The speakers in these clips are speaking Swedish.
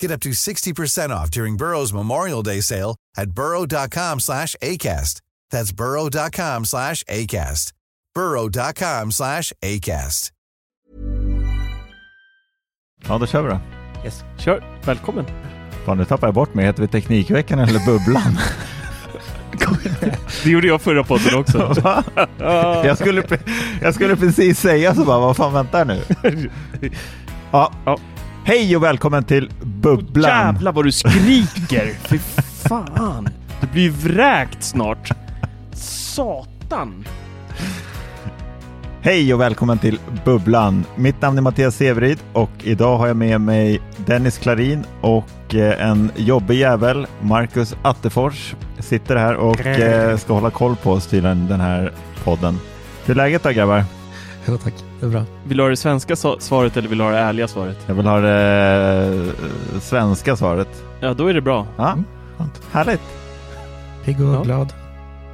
Get up to 60% off during Burrow's Memorial Day sale at burrow.com slash ACAST. That's burrow.com slash ACAST. burrow.com slash ACAST. Ja, då kör vi då. Yes. Kör, välkommen. Fan, nu tappar jag bort mig. Heter vi Teknikveckan eller Bubblan? Det gjorde jag förra podden också. Va? jag, skulle, jag skulle precis säga så bara, vad fan väntar nu? Ja. Ja. Hej och välkommen till Bubblan. Jävlar vad du skriker! Fy fan! Du blir ju vräkt snart. Satan! Hej och välkommen till Bubblan. Mitt namn är Mattias Severid och idag har jag med mig Dennis Klarin och eh, en jobbig jävel, Marcus Attefors, sitter här och eh, ska hålla koll på oss till den den här podden. Hur är läget då grabbar? Jo tack, det är bra. Vill du ha det svenska svaret eller vill du ha det ärliga svaret? Jag vill ha det eh, svenska svaret. Ja, då är det bra. Ja, Mm, härligt. Pigg och Ja. glad.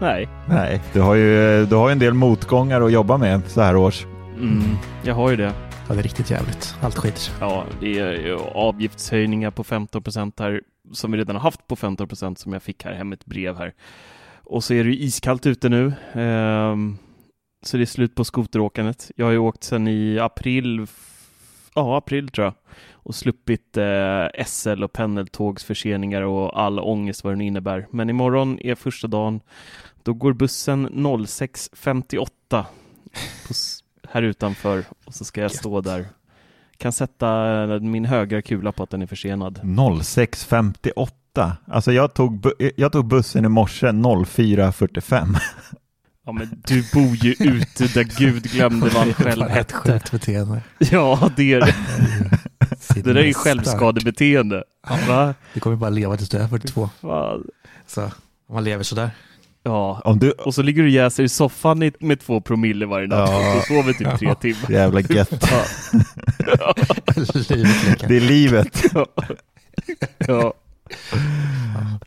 Nej. Nej, du har ju du har ju en del motgångar att jobba med så här års. Mm, jag har ju det. Ja, det är riktigt jävligt. Allt skiter. Ja, det är ju avgiftshöjningar på 15% här som vi redan har haft på 15% som jag fick här hem ett brev här. Och så är det ju iskallt ute nu. Ehm, så det är slut på skoteråkandet. Jag har ju åkt sedan i april, ja april tror jag, och sluppit eh, SL och pendeltågsförseningar och all ångest vad den innebär. Men imorgon är första dagen. Då går bussen 06.58 på s- här utanför och så ska jag stå där. Kan sätta min högra kula på att den är försenad. 06.58. Alltså jag tog, jag tog bussen i morse 04.45. Ja men du bor ju ute där Gud glömde vad han själv Fan, Ett hette. sjukt beteende. Ja, det är det. Det där är ju självskadebeteende. Va? Du kommer bara leva tills du är 42. Fan. Så om man lever sådär. Ja, Om du, och så ligger du och jäser i soffan med två promille varje natt Ja. och sover typ tre timmar. jävla gött. Livet leker. Det är livet. Ja. Ja.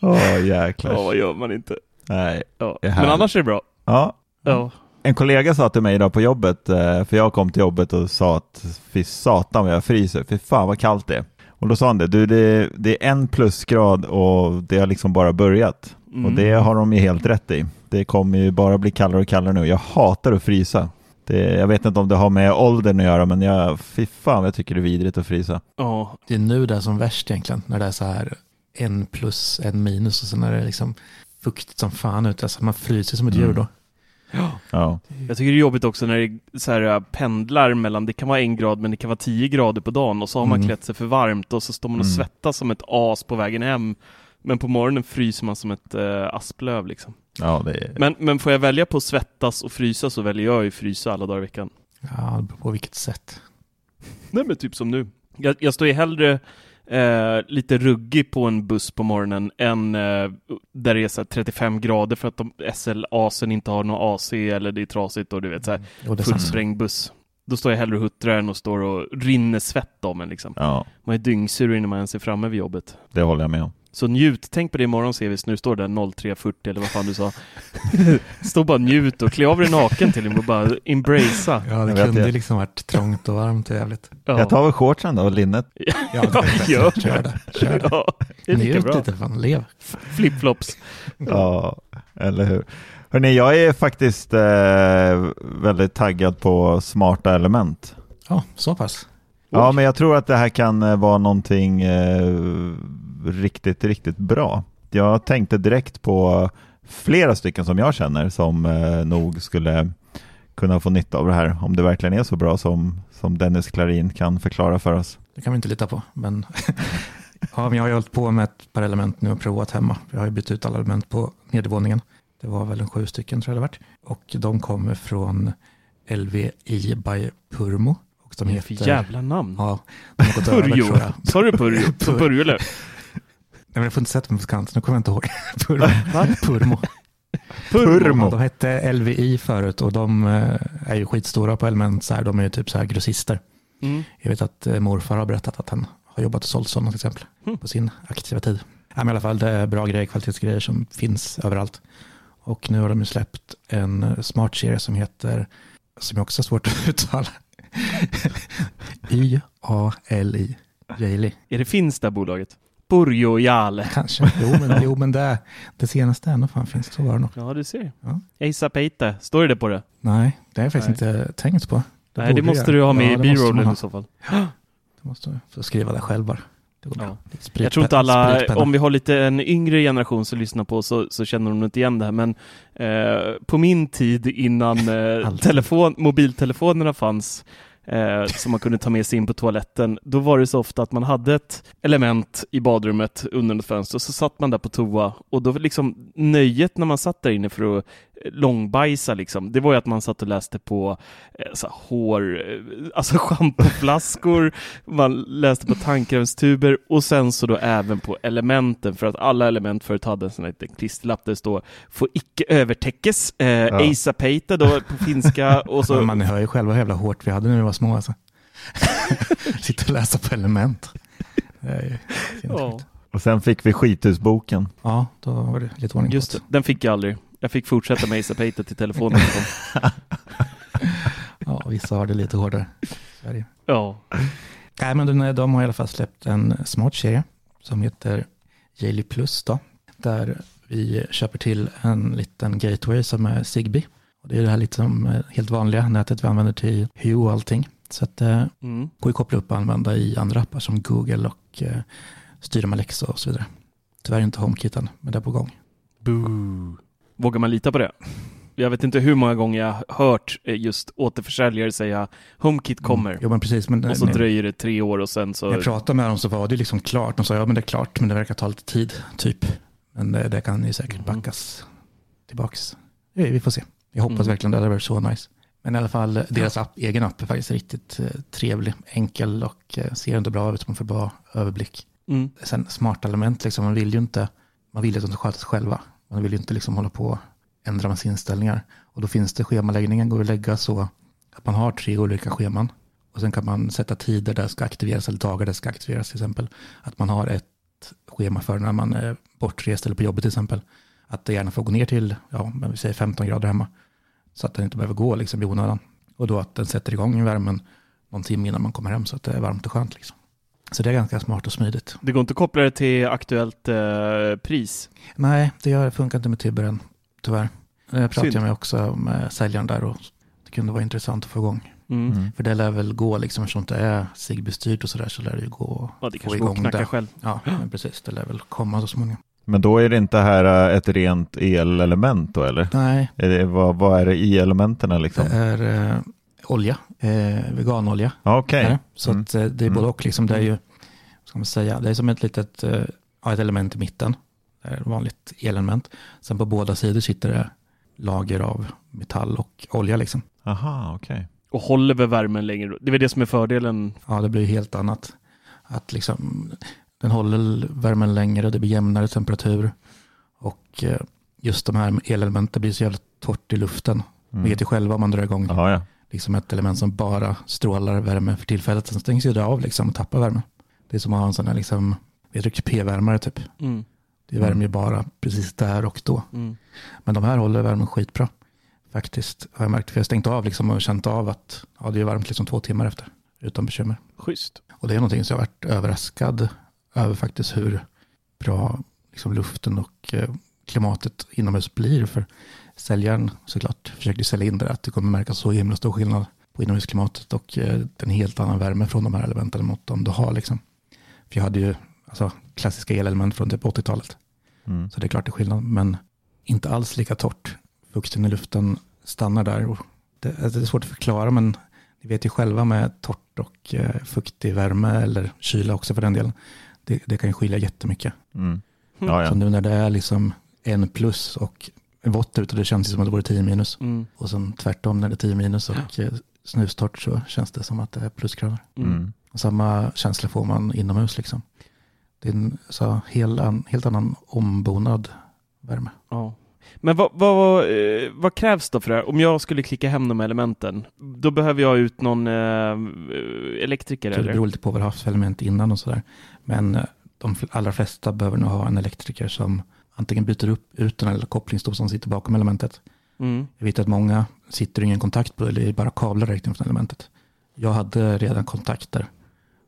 Åh jäklar. ja, vad gör man inte? Nej. Ja. Men annars är det bra. Ja. Ja. En kollega sa till mig idag på jobbet, eh, för jag kom till jobbet och sa att fy satan vad jag fryser, fy fan vad kallt det är. Och då sa han det, du det, det är en plusgrad och det har liksom bara börjat. Mm. Och det har de ju helt rätt i. Det kommer ju bara bli kallare och kallare nu. Jag hatar att frysa. Det, jag vet inte om det har med åldern att göra, men jag, fy fan jag tycker det är vidrigt att frysa. Ja, Det är nu det är som värst egentligen. När det är så här en plus, en minus och sen är det liksom fuktigt som fan ute. Alltså man fryser som ett Mm. djur då. Ja, Jag tycker det är jobbigt också när det så här, äh, pendlar mellan, det kan vara en grad men det kan vara tio grader på dagen och så har man Mm. klätt sig för varmt och så står man och Mm. svettas som ett as på vägen hem. Men på morgonen fryser man som ett äh, asplöv liksom. ja det är... Men, men får jag välja på att svettas och frysa så väljer jag ju frysa alla dagar i veckan. Ja, det beror på vilket sätt. Nej men typ som nu. Jag, jag står ju hellre eh, lite ruggig på en buss på morgonen än eh, där det är så här 35 grader för att de SL-asen inte har någon AC eller det är trasigt och du vet så här sant. fullsprängd buss. Då står jag hellre och huttrar än och står och rinner svett om en liksom. Ja, Man är dyngsur innan man ens är framme vid jobbet. det håller jag med om. Så njut, tänk på det imorgon Sevis när du står där 03.40 eller vad fan du sa. Stå bara njut och klä av dig naken till och bara embracea. Ja, det kunde det. liksom varit trångt och varmt och jävligt. Ja. Jag tar väl shortsen då, och linnet. Ja, Ja, det gör Kör det. Kör det. Ja, det är lika Njut bra. lite, fan, lev. Flipflops. Ja, eller hur. Hörrni, jag är faktiskt eh, väldigt taggad på smarta element. Ja, så pass. Ja, men jag tror att det här kan eh, vara någonting eh, riktigt, riktigt bra. Jag tänkte direkt på flera stycken som jag känner som eh, nog skulle kunna få nytta av det här, om det verkligen är så bra som, som Dennis Klarin kan förklara för oss. Det kan vi inte lita på. Men, ja, men jag har ju hållit på med ett par element nu och provat hemma. Jag har ju bytt ut alla element på nedervåningen. Det var väl en sju stycken tror jag det vart. Och de kommer från LVI by Purmo. Vad heter... för jävla namn? Ja, de har gått över Purjo. tror jag. Sa du Purjo? Som Pur- Purjo eller? Nej, men jag får inte sätta mig på kanten, nu kommer jag inte ihåg. Purmo. Purmo. Purmo. De hette LVI förut och de eh, är ju skitstora på element. Så här. De är ju typ så här grossister. Mm. Jag vet att eh, morfar har berättat att han har jobbat och sålt sådana till exempel Mm. på sin aktiva tid. Ja, men I alla fall det är bra grejer, kvalitetsgrejer som finns överallt. Och nu har de ju släppt en smart serie som heter, som jag också har svårt att uttala, Y-A-L-I, Jaili. Är det finns det bolaget? Purjo Jale. Kanske, jo men, jo, men det, det senaste ändå fan finns, så var det nog. Ja, du ser. Ja. Eisa Peite. Står det det på det? Nej, det har jag faktiskt inte tänkt på. Nej, det måste jag. du ha med Ja, i det B-rollen i så fall. Det måste jag få skriva det själv bara. Det. Ja. Jag tror inte alla, om vi har lite en yngre generation som lyssnar på så, så känner de inte igen det här, men eh, på min tid innan eh, telefon, mobiltelefonerna fanns, eh, som man kunde ta med sig in på toaletten, då var det så ofta att man hade ett element i badrummet under ett fönster, och så satt man där på toa, och då liksom nöjet när man satt där inne för att långbajsa liksom, det var ju att man satt och läste på eh, så här, hår, eh, alltså schampoflaskor, man läste på tandkrämstuber och sen så då även på elementen för att alla element förut hade en sån här liten klisterlapp där det står får icke övertäckes, eh, Ja. Eisa Peita då på finska och så man hör ju själva hur jävla hårt vi hade när vi var små alltså. Sitta och läsa på element. Ja. Och sen fick vi skithusboken. Ja, då var det lite ordning just det, den fick jag aldrig. Jag fick fortsätta med Eisa Peita till telefonen. Ja, vissa har det lite hårdare. Ju. Ja, Nej, men de, har i alla fall släppt en smart serie som heter Jaili Plus då, där vi köper till en liten gateway som är Zigbee. Och det är det här lite som eh, helt vanliga nätet vi använder till Hue och allting. Så att det mm. går att koppla upp och använda i andra appar som Google och eh, styra med Alexa och så vidare. Tyvärr inte HomeKit än, men det är på gång. Boo. Vågar man lita på det? Jag vet inte hur många gånger jag hört eh, just återförsäljare säga HomeKit kommer Mm. Jo, men precis. Men, och så när- dröjer det tre år och sen så... Jag pratade med dem så var det liksom klart. De sa ja men det är klart men det verkar ta lite tid typ. Men det, det kan ju säkert Mhm. backas tillbaks. Vi, får se. Jag hoppas Mm. verkligen det, det varit så nice. Men i alla fall deras app, egen app är faktiskt riktigt eh, trevlig, enkel och eh, ser inte bra ut. Man får bra överblick. Mm. Sen smarta element, liksom, man vill ju inte, man vill att de ska sköta sig själva. Man vill ju inte liksom hålla på och ändra massa inställningar. Och då finns det schemaläggningen, går att lägga så att man har tre olika scheman. Och sen kan man sätta tider där det ska aktiveras eller dagar där det ska aktiveras till exempel. Att man har ett schema för när man är bortrest eller på jobbet till exempel. Att det gärna får gå ner till, ja, men vi säger 15 grader hemma. Så att den inte behöver gå liksom i onödan. Och då att den sätter igång värmen någon timme innan man kommer hem så att det är varmt och skönt liksom. Så det är ganska smart och smidigt. Det går inte att koppla det till aktuellt eh, pris. Nej, det gör, funkar inte med Tibber än, tyvärr. Jag pratade Synd. med också med säljaren där och det kunde vara intressant att få igång. Mm. Mm. För det lär väl gå, liksom, eftersom det är Zigbee-styrt och sådär så lär det ju gå. Ja, det Få att igång det. själv. Ja, men precis. Det lär väl komma så småningom. Men då är det inte här äh, ett rent elelement då eller? Nej, Är det, vad, vad är det i elementen liksom? det är eh, olja, eh, veganolja. Ja, Okej. är det. Så Mm. att, eh, det är Mm. både och. Liksom, det är ju, ska man säga, det är som ett litet eh, ja, ett element i mitten. Ett vanligt elelement. Sen på båda sidor sitter det lager av metall och olja. Liksom. Aha, okej. Och håller väl värmen längre. Det är väl det som är fördelen. Ja, det blir ju helt annat. Att liksom, den håller värmen längre, det blir jämnare temperatur. Och eh, just de här elementen blir så jävla torrt i luften. Mm. Vet ju själva om man drar igång Ja, ja. Liksom ett element som bara strålar värme för tillfället. Sen stängs ju det av liksom och tappar värme. Det är som att ha en sån här liksom vi trycker p-värmare typ. Mm. Det värmer ju bara precis där och då. Mm. Men de här håller värmen skitbra. Faktiskt har jag märkt. För jag har stängt av liksom och känt av att ja, det är varmt liksom två timmar efter. Utan bekymmer. Schysst. Och det är någonting som jag har varit överraskad över faktiskt hur bra liksom, luften och eh, klimatet inomhus blir. För säljaren såklart försökte sälja in det att det kommer märkas så himla stor skillnad på inomhusklimatet och eh, en helt annan värme från de här elementen mot de du har. Liksom. För jag hade ju alltså, klassiska elelement från typ 80-talet. Mm. Så det är klart det är skillnad, men inte alls lika torrt. Fukten i luften stannar där. Och det, alltså det är svårt att förklara, men ni vet ju själva med torrt och eh, fuktig värme eller kyla också för den delen. Det, det kan ju skilja jättemycket. Mm. Ja, Så ja. nu när det är liksom en plus och vått ute, det känns ju som att det vore 10 minus. Mm. Och sen tvärtom när det är 10 minus och eh, snustort så känns det som att det är plusgrader. Mm. Mm. Och samma känsla får man inomhus liksom. Det är en så helt, an, helt annan ombonad värme. Ja. Men vad, vad, eh, vad krävs då för det här? Om jag skulle klicka hem de elementen, då behöver jag ut någon eh, elektriker det eller? beror lite på vad du har haft för element innan och sådär. Men eh, de allra flesta behöver nog ha en elektriker som antingen byter upp ut den eller kopplingsstol som sitter bakom elementet. Mm. Jag vet att många sitter ingen kontakt på det, eller bara kablar direkt från elementet. Jag hade redan kontakter.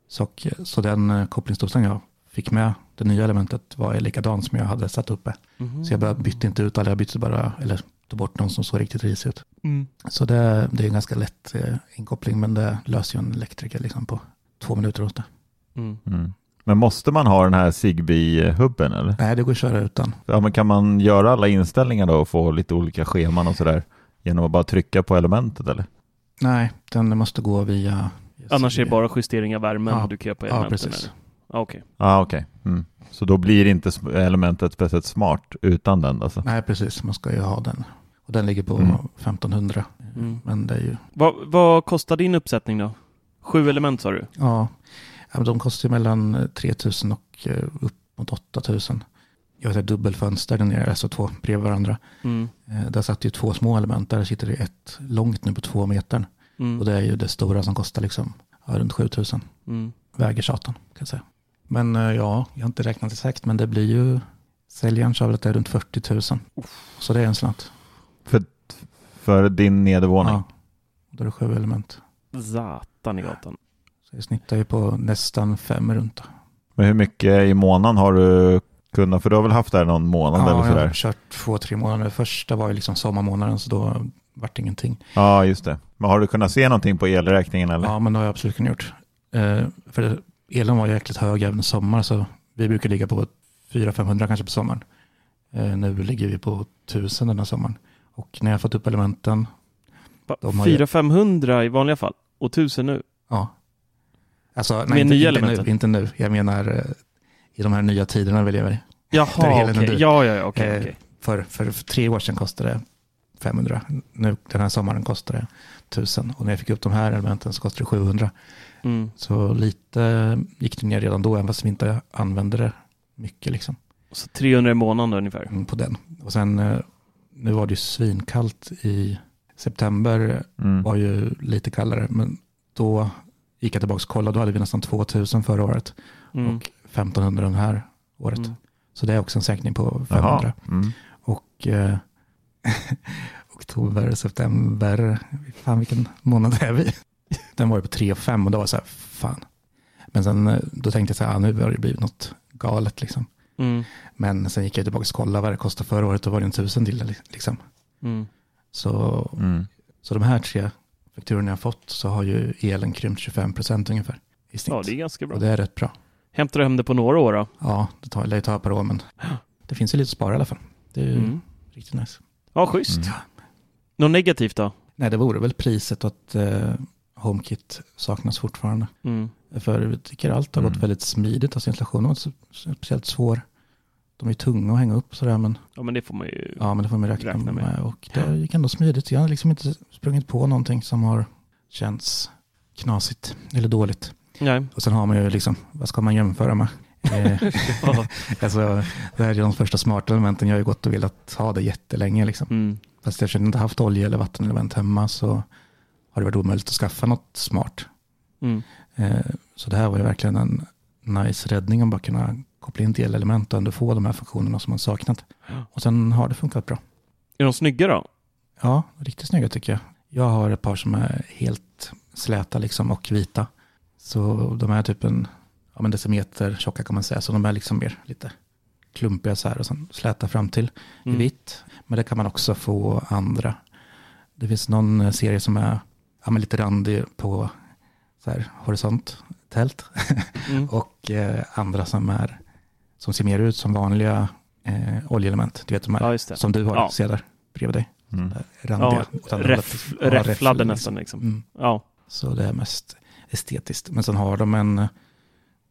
Så, så den eh, kopplingsdosan jag fick med det nya elementet var likadan som jag hade satt uppe. Mhm. Så jag bara bytte inte ut alla, jag bytte bara, eller tog bort någon som såg riktigt risig ut. Mm. Så det, det är en ganska lätt eh, inkoppling, men det löser ju en elektriker liksom på två minuter åt det. Mm. Men måste man ha den här Zigbee-hubben eller? Nej, det går att köra utan. Ja, men kan man göra alla inställningar då och få lite olika scheman och sådär genom att bara trycka på elementet eller? Nej, den måste gå via... Annars är det bara justering av värmen Ja. du kan göra på Ja, elementen? precis. eller? Ja, Okej. Ja, ah, okej. Mm. Så då blir inte elementet speciellt smart utan den alltså? Nej, precis. Man ska ju ha den. Och den ligger på Mm. 1500. Mm. Men det är ju... Vad, vad kostar din uppsättning då? Sju element sa du? Ja, ja, de kostar ju mellan eh, 3000 och eh, upp mot 8000. Jag har ett dubbelfönster där nere, alltså två bredvid varandra. Mm. Eh, Där satt ju två små element, där sitter det ett långt nu på två meter. Mm. Och det är ju det stora som kostar liksom ja, runt 7000. Mm. Väger satan kan jag säga. Men ja, jag har inte räknat exakt, men det blir ju säljaren sa väl att det är runt 40 000. Så det är en slant. För, för din nedervåning? Ja, då är det sju element. Satan i gatan. Så det snittar ju på nästan fem runt. då. Men hur mycket i månaden har du kunnat, för du har väl haft det här någon månad eller Ja, jag sådär? har kört två, tre månader. Första var ju liksom sommarmånaden, så då vart det ingenting. Ja, just det. Men har du kunnat se någonting på elräkningen eller? Ja, men det har jag absolut kunnat gjort. Eh, för elen var jäkligt hög även i sommar, så vi brukar ligga på 400-500 kanske på sommaren. Eh, nu ligger vi på 1000 den här sommaren. Och när jag har fått upp elementen, Va, De har ju- 400-500 i vanliga fall och 1000 nu. ja. Alltså, Med nej, inte, nya inte elementen? nu, inte nu. Jag menar eh, i de här nya tiderna vi lever i. Jaha, okej. dyr. Ja, ja, ja, okej. Eh, okej. För, för, för tre år sedan kostade det 500. Nu den här sommaren kostade det 1000. Och när jag fick upp de här elementen så kostade det 700. Mm. Så lite gick det ner redan då, även fast vi inte använde det mycket liksom, Så 300 i månaden ungefär. mm, på den. Och sen, eh, nu var det ju svinkallt i september, Mm. var ju lite kallare, men då gick jag tillbaka och kollade, då hade vi nästan 2000 förra året Mm. och 1500 den här året. Mm. Så det är också en sänkning på 500. Jaha. Mm. Och eh, oktober, september, fan vilken månad är vi? Den var ju på 3 och 5 och då var jag så här, fan. Men sen eh, då tänkte jag så här, ah, nu har det blivit något galet liksom. Mm. Men sen gick jag tillbaka och kollade vad det kostade förra året, då var det en tusen till liksom. Mm. Så, Mm. så de här tre fakturorna jag fått så har ju elen krympt 25 procent ungefär i snitt. Ja, det är ganska bra. Och det är rätt bra. Hämtar du hem det på några år då? Ja, det tar, det tar ett par år, men det finns ju lite att spara i alla fall. Det är ju Mm. riktigt nice. Ja, schysst. Mm. Något negativt då? Nej, det vore väl priset att eh, HomeKit saknas fortfarande. Mm. För jag tycker allt har gått Mm. väldigt smidigt. Alltså har varit så- så speciellt svår. De är tunga att hänga upp sådär, men, Ja, men det får man ju. ja, men det får man räkna, Räkna med. med. Och det gick ändå smidigt. Jag har liksom inte sprungit på någonting som har känts knasigt eller dåligt. Nej. Och sen har man ju liksom, vad ska man jämföra med? Eh, Ja. alltså, det här är de första smarta elementen. Jag har ju gått och velat ha det jättelänge. Liksom. Mm. Fast eftersom jag inte haft olje eller vattenelement hemma så har det varit omöjligt att skaffa något smart. Mm. Eh, Så det här var ju verkligen en nice räddning att bara kunna koppla in delelement och ändå få de här funktionerna som man saknat. Och sen har det funkat bra. Är de snygga då? Ja, riktigt snygga tycker jag. Jag har ett par som är helt släta liksom och vita. Så de är typ en ja, men decimeter tjocka kan man säga. Så de är liksom mer lite klumpiga så här och sen släta fram till i Mm. vitt. Men det kan man också få andra. Det finns någon serie som är ja, men lite randig på så här, horisont, tält. Mm. och eh, andra som, är, som ser mer ut som vanliga eh, oljeelement. Du vet de här Ja, som du har, Ja. ser där bredvid dig. Mm. Randiga. Ja. Ja, räfflade nästan liksom. Mm. Ja. Så det är mest estetiskt. Men sen har de en eh,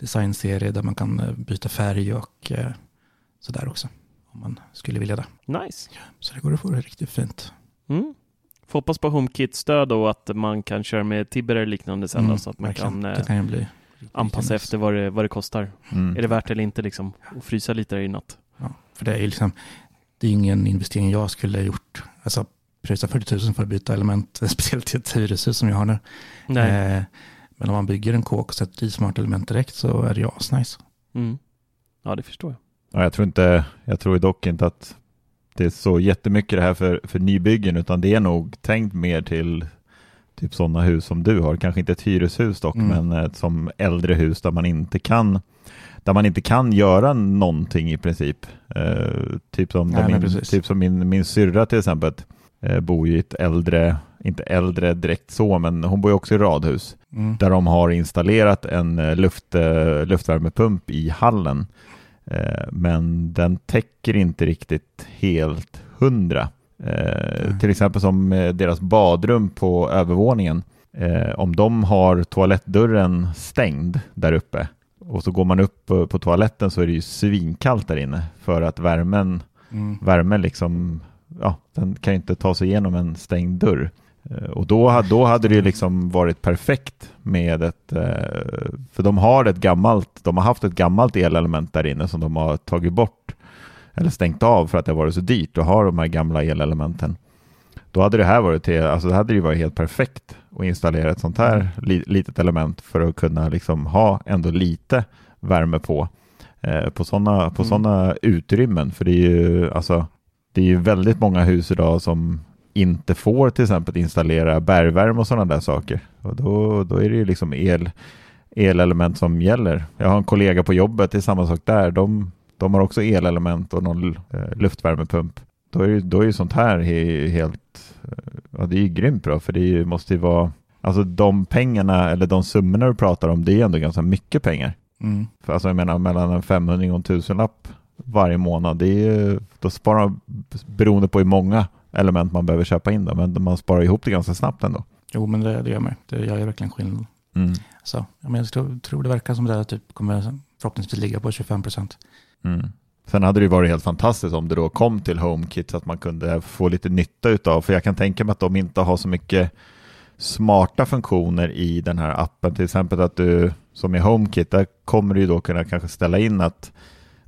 designserie där man kan eh, byta färg och eh, sådär också. Om man skulle vilja det. Nice. Så det går att få det riktigt fint. Mm. Får hoppas på HomeKit-stöd och att man kan köra med Tibber eller liknande sen då, Mm, så att man verkligen. kan, eh, det kan ju bli anpassa efter vad det, vad det kostar. Mm. Är det värt eller inte liksom? Och frysa lite där i natt. Ja, för det är ju liksom, det är ingen investering jag skulle ha gjort. Alltså pröjsa 40 000 för att byta element, speciellt i ett hyreshus som jag har nu. Nej. Eh, men om man bygger en kåk och sätter i smart element direkt så är det ju asnice. Mm. Ja, det förstår jag. Ja, jag tror inte, jag tror dock inte att det är så jättemycket det här för, för nybyggen, utan det är nog tänkt mer till typ sådana hus som du har. Kanske inte ett hyreshus dock, Mm. men ett som äldre hus där man inte kan där man inte kan göra någonting i princip. Eh, typ som, Nej, min, precis. typ som min, min syrra till exempel eh, bor ju i ett äldre, inte äldre direkt så, men hon bor ju också i radhus Mm. där de har installerat en eh, luft, eh, luftvärmepump i hallen. Eh, Men den täcker inte riktigt helt hundra. Nej. Till exempel som eh, deras badrum på övervåningen. Eh, Om de har toalettdörren stängd där uppe och så går man upp på, på toaletten så är det ju svinkallt där inne för att värmen, Mm. värmen liksom, ja, den kan ju inte ta sig igenom en stängd dörr. Och då, då hade det ju liksom varit perfekt med ett, för de har ett gammalt, de har haft ett gammalt elelement där inne som de har tagit bort eller stängt av för att det har varit så dyrt att ha de här gamla elelementen. Då hade det här varit, till, alltså det hade ju varit helt perfekt att installera ett sånt här li, litet element för att kunna liksom ha ändå lite värme på eh, på sådana på Mm. såna utrymmen. För det är ju alltså det är ju väldigt många hus idag som inte får till exempel installera bergvärme och sådana där saker. Och då, då är det ju liksom el, elelement som gäller. Jag har en kollega på jobbet, det är samma sak där. De, de har också elelement och någon eh, luftvärmepump. Då är, ju, då är ju sånt här he, helt, eh, ja det är ju grymt bra för det måste ju vara, alltså de pengarna eller de summorna du pratar om, det är ändå ganska mycket pengar. Mm. För alltså jag menar mellan en 500 och en tusenlapp varje månad, det är ju, då sparar man beroende på hur många element man behöver köpa in då, men man sparar ihop det ganska snabbt ändå. Jo, men det, det gör man. Det gör ju verkligen skillnad. Mm. Så, ja, men jag tror, tror det verkar som det här typ kommer förhoppningsvis ligga på 25 procent. Mm. Sen hade det ju varit helt fantastiskt om det då kom till HomeKit så att man kunde få lite nytta utav, för jag kan tänka mig att de inte har så mycket smarta funktioner i den här appen. Till exempel att du, som i HomeKit, där kommer du ju då kunna kanske ställa in att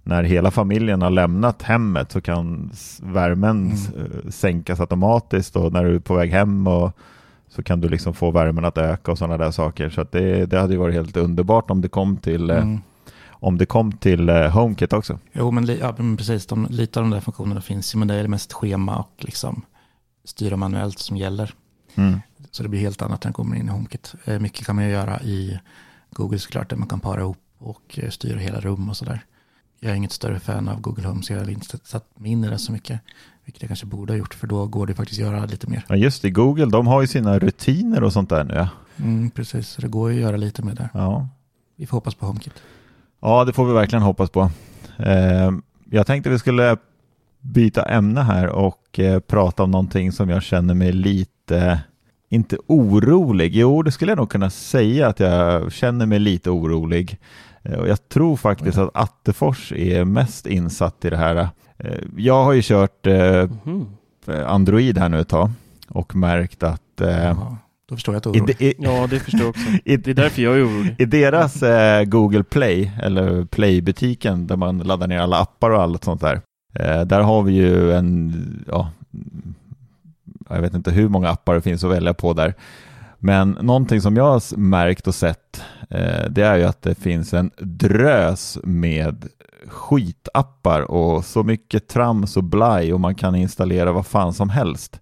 när hela familjen har lämnat hemmet så kan värmen eh, sänkas automatiskt och när du är på väg hem och så kan du liksom få värmen att öka och sådana där saker. Så det, det hade ju varit helt underbart om det kom till, eh, Mm. Om det kom till eh, HomeKit också. Jo, men, ja, men precis. De, lite av de där funktionerna finns ju, men det är mest schema och liksom styra manuellt som gäller. Mm. Så det blir helt annat än kommer in i HomeKit. Eh, Mycket kan man ju göra i Google såklart, där man kan para ihop och eh, styra hela rum och sådär. Jag är inget större fan av Google Home, så jag har inte satt mig in i det så mycket. Vilket jag kanske borde ha gjort, för då går det faktiskt att göra lite mer. Ja just det, Google de har ju sina rutiner och sånt där nu ja. Mm, precis, så det går ju att göra lite med det. Ja, Vi får hoppas på HomeKit. Ja det får vi verkligen hoppas på. Eh, jag tänkte vi skulle byta ämne här och eh, prata om någonting som jag känner mig lite, inte orolig, jo det skulle jag nog kunna säga att jag känner mig lite orolig. Eh, och jag tror faktiskt att Attefors är mest insatt i det här. Jag har ju kört Mhm. Android här nu ett tag och märkt att då förstår jag att du är orolig. Ja, det förstår jag också. I- Det är därför jag är orolig. I deras eh, Google Play, eller Play-butiken där man laddar ner alla appar och allt sånt där. Eh, där har vi ju en, ja, jag vet inte hur många appar det finns att välja på där. Men någonting som jag har märkt och sett eh, det är ju att det finns en drös med skitappar och så mycket trams och blaj och man kan installera vad fan som helst.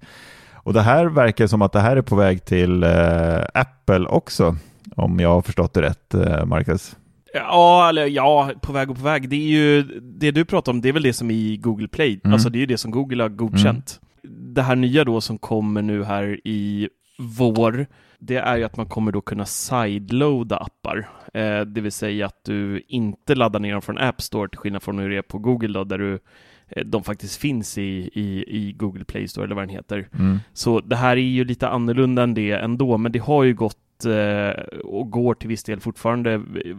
Och det här verkar som att det här är på väg till eh, Apple också, om jag har förstått det rätt, eh, Marcus. Ja, eller ja, på väg och på väg. Det är ju det du pratar om, det är väl det som är i Google Play. Mm. Alltså det är ju det som Google har godkänt. Mm. Det här nya då som kommer nu här i vår, det är ju att man kommer då kunna sideloada appar. Eh, det vill säga att du inte laddar ner dem från App Store till skillnad från hur det är på Google då, där du de faktiskt finns i, i, i Google Play Store eller vad den heter. Mm. Så det här är ju lite annorlunda än det ändå, men det har ju gått eh, och går till viss del fortfarande eh,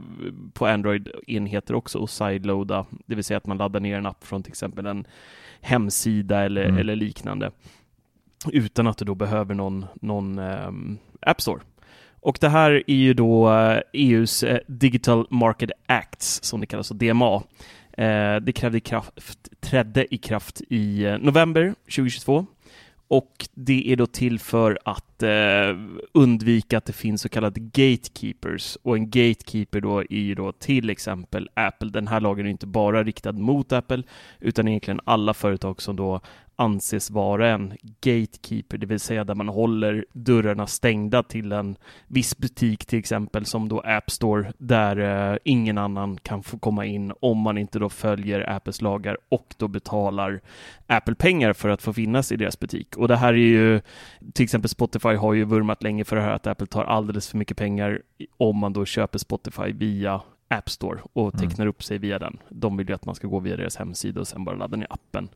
på Android-enheter också att sideloada, det vill säga att man laddar ner en app från till exempel en hemsida eller, mm. eller liknande utan att du då behöver någon, någon um, App Store. Och det här är ju då EUs eh, e Digital Market Acts, som det kallas, DMA. Eh, det krävde kraft, trädde i kraft i eh, november 2022 och det är då till för att eh, undvika att det finns så kallade gatekeepers. Och en gatekeeper då är ju då till exempel Apple. Den här lagen är inte bara riktad mot Apple, utan egentligen alla företag som då anses vara en gatekeeper, det vill säga där man håller dörrarna stängda till en viss butik till exempel som då App Store där eh, ingen annan kan få komma in om man inte då följer Apples lagar och då betalar Apple pengar för att få finnas i deras butik. Och det här är ju till exempel Spotify har ju vurmat länge för det här att Apple tar alldeles för mycket pengar om man då köper Spotify via App Store och mm. tecknar mm. upp sig via den. De vill ju att man ska gå via deras hemsida och sen bara ladda ner appen,